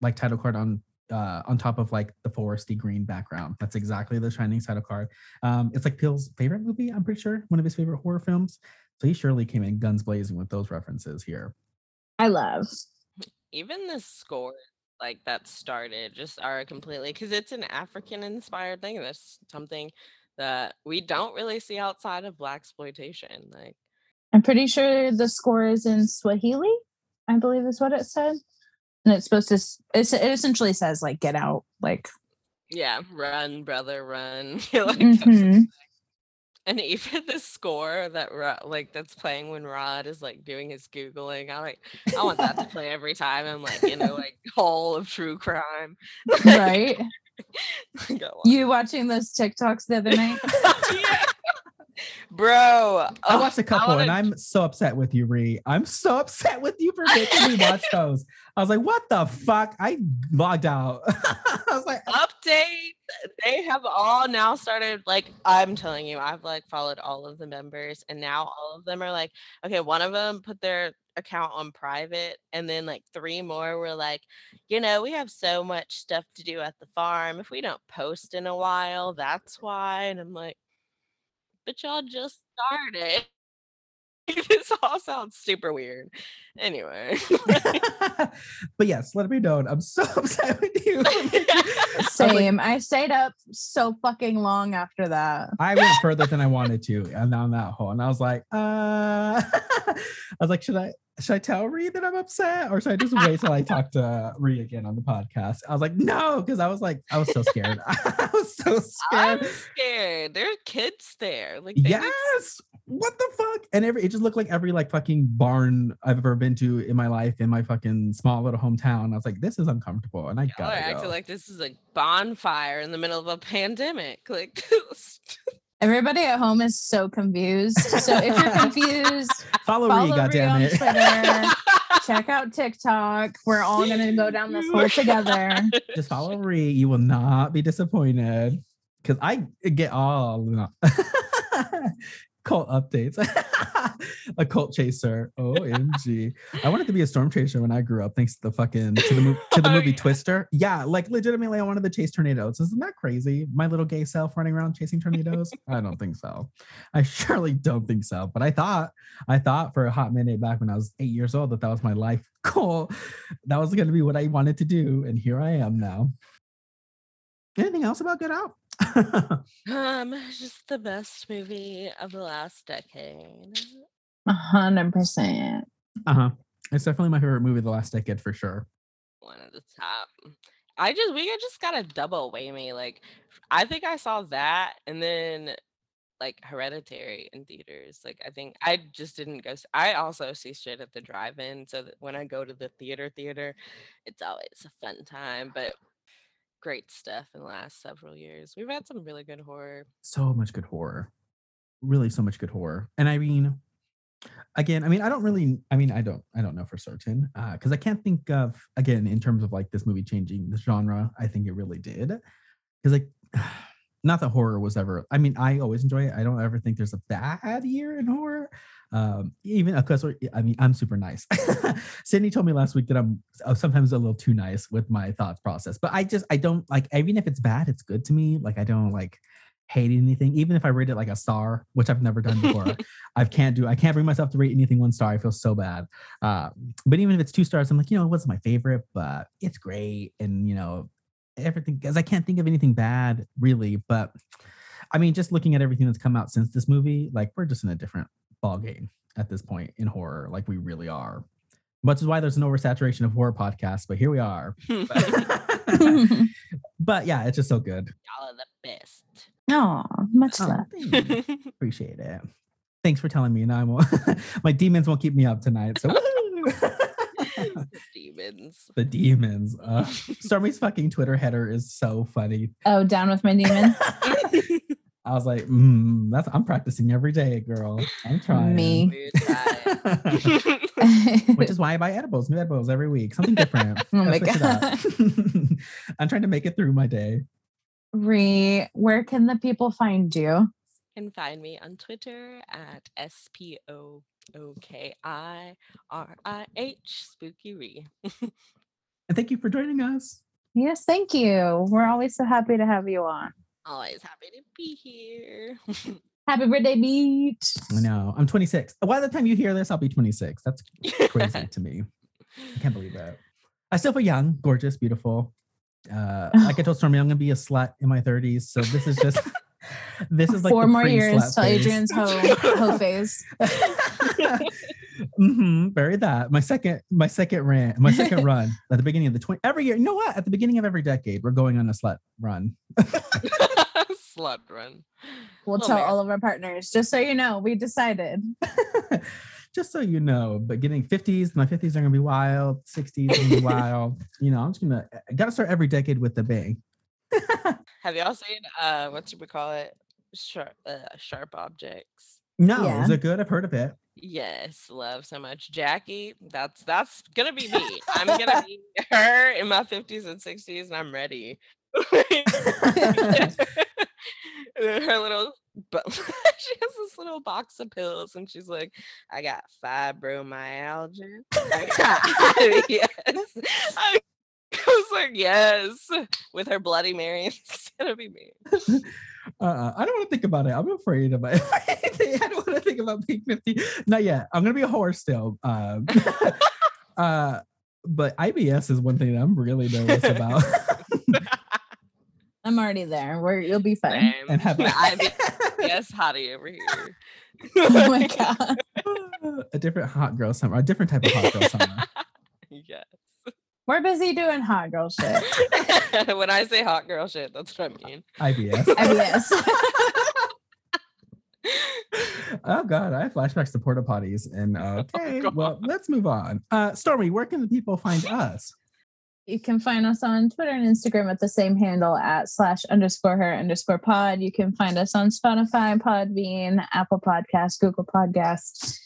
like title card on uh, on top of like the foresty green background. That's exactly the Shining title card. Um, it's like Peele's favorite movie, I'm pretty sure, one of his favorite horror films. So he surely came in guns blazing with those references here. I love. Even the score like that started just are completely because it's an African inspired thing. That's something that we don't really see outside of blaxploitation. Like I'm pretty sure the score is in Swahili. I believe is what it said and it's supposed to it essentially says like get out like yeah run brother run. Like mm-hmm. and even the score that like that's playing when rod is like doing his googling i like i want that to play every time. I'm like you know like hole of true crime. Right? You watching those tiktoks the other night? Yeah Bro, I oh, watched a couple and I'm so upset with you, Ree. I'm so upset with you for making me watch those. I was like, what the fuck? I logged out. I was like, oh. update. They have all now started, like, I'm telling you, I've like followed all of the members, and now all of them are like, okay, one of them put their account on private, and then like three more were like, you know, we have so much stuff to do at the farm. If we don't post in a while, that's why. And I'm like, but y'all just started. this all sounds super weird. Anyway. but yes, let me know. I'm so upset with you. Same. I, like, I, stayed up so fucking long after that. I went further than I wanted to and down that hole. And I was like, uh I was like, should I should I tell Ree that I'm upset or should I just wait till I talk to Ree again on the podcast? I was like, no, because I was like, I was so scared. I was so scared. I'm scared. There are kids there. Like yes. What the fuck? And every it just looked like every like fucking barn I've ever been to in my life in my fucking small little hometown. I was like, this is uncomfortable, and I Y'all got are to acting go. like this is a bonfire in the middle of a pandemic. Like, Everybody at home is so confused. So if you're confused, Follow, follow Ree, Ree goddamn it. Twitter. check out TikTok. We're all gonna go down this hole together. just follow Ree. You will not be disappointed because I get all cult updates. a cult chaser. OMG. I wanted to be a storm chaser when I grew up, thanks to the fucking to the, mo- to the Oh, movie yeah. Twister. Yeah, like legitimately, I wanted to chase tornadoes. Isn't that crazy? My little gay self running around chasing tornadoes? I don't think so. I surely don't think so. But I thought, I thought for a hot minute back when I was eight years old that that was my life goal. That was going to be what I wanted to do, and here I am now. Anything else about Get Out? um, just the best movie of the last decade. A hundred percent. uh huh. It's definitely my favorite movie of the last decade for sure. One of the top. I just we just gotta double weigh me. Like, I think I saw that and then like Hereditary in theaters. Like, I think I just didn't go. I also see shit at the drive-in, so that when I go to the theater, theater, it's always a fun time. But great stuff in the last several years. We've had some really good horror. so much good horror really so much good horror and i mean again i mean i don't really i mean i don't i don't know for certain uh because i can't think of again in terms of like this movie changing the genre i think it really did because like not that horror was ever i mean i always enjoy it. I don't ever think there's a bad year in horror. Um even because i mean i'm super nice. Sydney told me last week that i'm uh, sometimes a little too nice with my thoughts process but i just i don't like even if it's bad it's good to me. Like i don't like hate anything. Even if i rate it like a star which i've never done before i can't do i can't bring myself to rate anything one star. I feel so bad. Uh, but even if it's two stars i'm like you know it wasn't my favorite but it's great. And you know everything because i can't think of anything bad really but i mean just looking at everything that's come out since this movie like we're just in a different ball game at this point in horror like we really are which is why there's an oversaturation of horror podcasts but here we are but yeah it's just so good Y'all are the best. Oh, much Oh, love. appreciate it thanks for telling me now i won't my demons won't keep me up tonight so woo! The demons. the demons uh, stormy's fucking twitter header is so funny Oh, down with my demon. I was like, mm, that's I'm practicing every day, girl. I'm trying. Me. Which is why I buy edibles, new edibles every week, something different. Oh my Gotta switch it up. I'm trying to make it through my day. Ree, where can the people find you? can find me on Twitter at S P O O K I R I H Spooky Ree. And thank you for joining us. Yes, thank you. We're always so happy to have you on. Always happy to be here. Happy birthday, Beach. I know. I'm 26. By the time you hear this, I'll be 26. That's crazy to me. I can't believe that. I still feel young, gorgeous, beautiful. Uh, like I told Stormy, I'm gonna be a slut in my 30s. So this is just this is like Four the more years till phase. Adrian's hoe, hoe phase. Hmm bury that. My second, my second rant, my second run at the beginning of the 20 every year. You know what? At the beginning of every decade, we're going on a slut run. Slut run. We'll Little tell marathon. all of our partners, just so you know, we decided. Just so you know, but getting 50s, my 50s are gonna be wild, 60s are gonna be wild. You know, I'm just gonna I gotta start every decade with the bang. Have y'all seen uh what you we call it? Sharp uh, sharp objects. No, Yeah. is it good? I've heard of it. Yes, love so much. Jackie, that's that's gonna be me. I'm gonna be her in my 50s and 60s, and I'm ready. her little but she has this little box of pills and she's like, I got fibromyalgia. I got yes. I, I was like, yes, with her Bloody Mary. It's gonna be me. Uh, I don't want to think about it. I'm afraid of it. I don't want to think about being 50. Not yet. I'm gonna be a whore still. Um, uh, but IBS is one thing that I'm really nervous about. I'm already there. We're, you'll be fine. Same. and have I be, yes, hottie over here. Oh my god. a different hot girl summer, a different type of hot girl summer. yes. We're busy doing hot girl shit. when I say hot girl shit, that's what I mean. IBS. IBS. Oh God, I have flashbacks to porta potties. And okay, God. well, let's move on. Uh, Stormy, where can the people find us? You can find us on Twitter and Instagram at the same handle at slash underscore her underscore pod. You can find us on Spotify, Podbean, Apple Podcasts, Google Podcasts,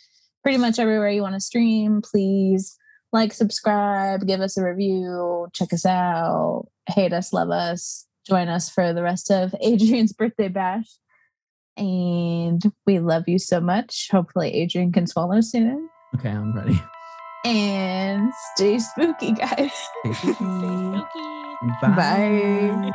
pretty much everywhere you want to stream. Please like, subscribe, give us a review, check us out, hate us, love us, join us for the rest of Adrian's birthday bash. And we love you so much. Hopefully, Adrian can swallow soon. Okay, I'm ready. And stay spooky, guys. Stay spooky. Stay spooky. Bye. Bye.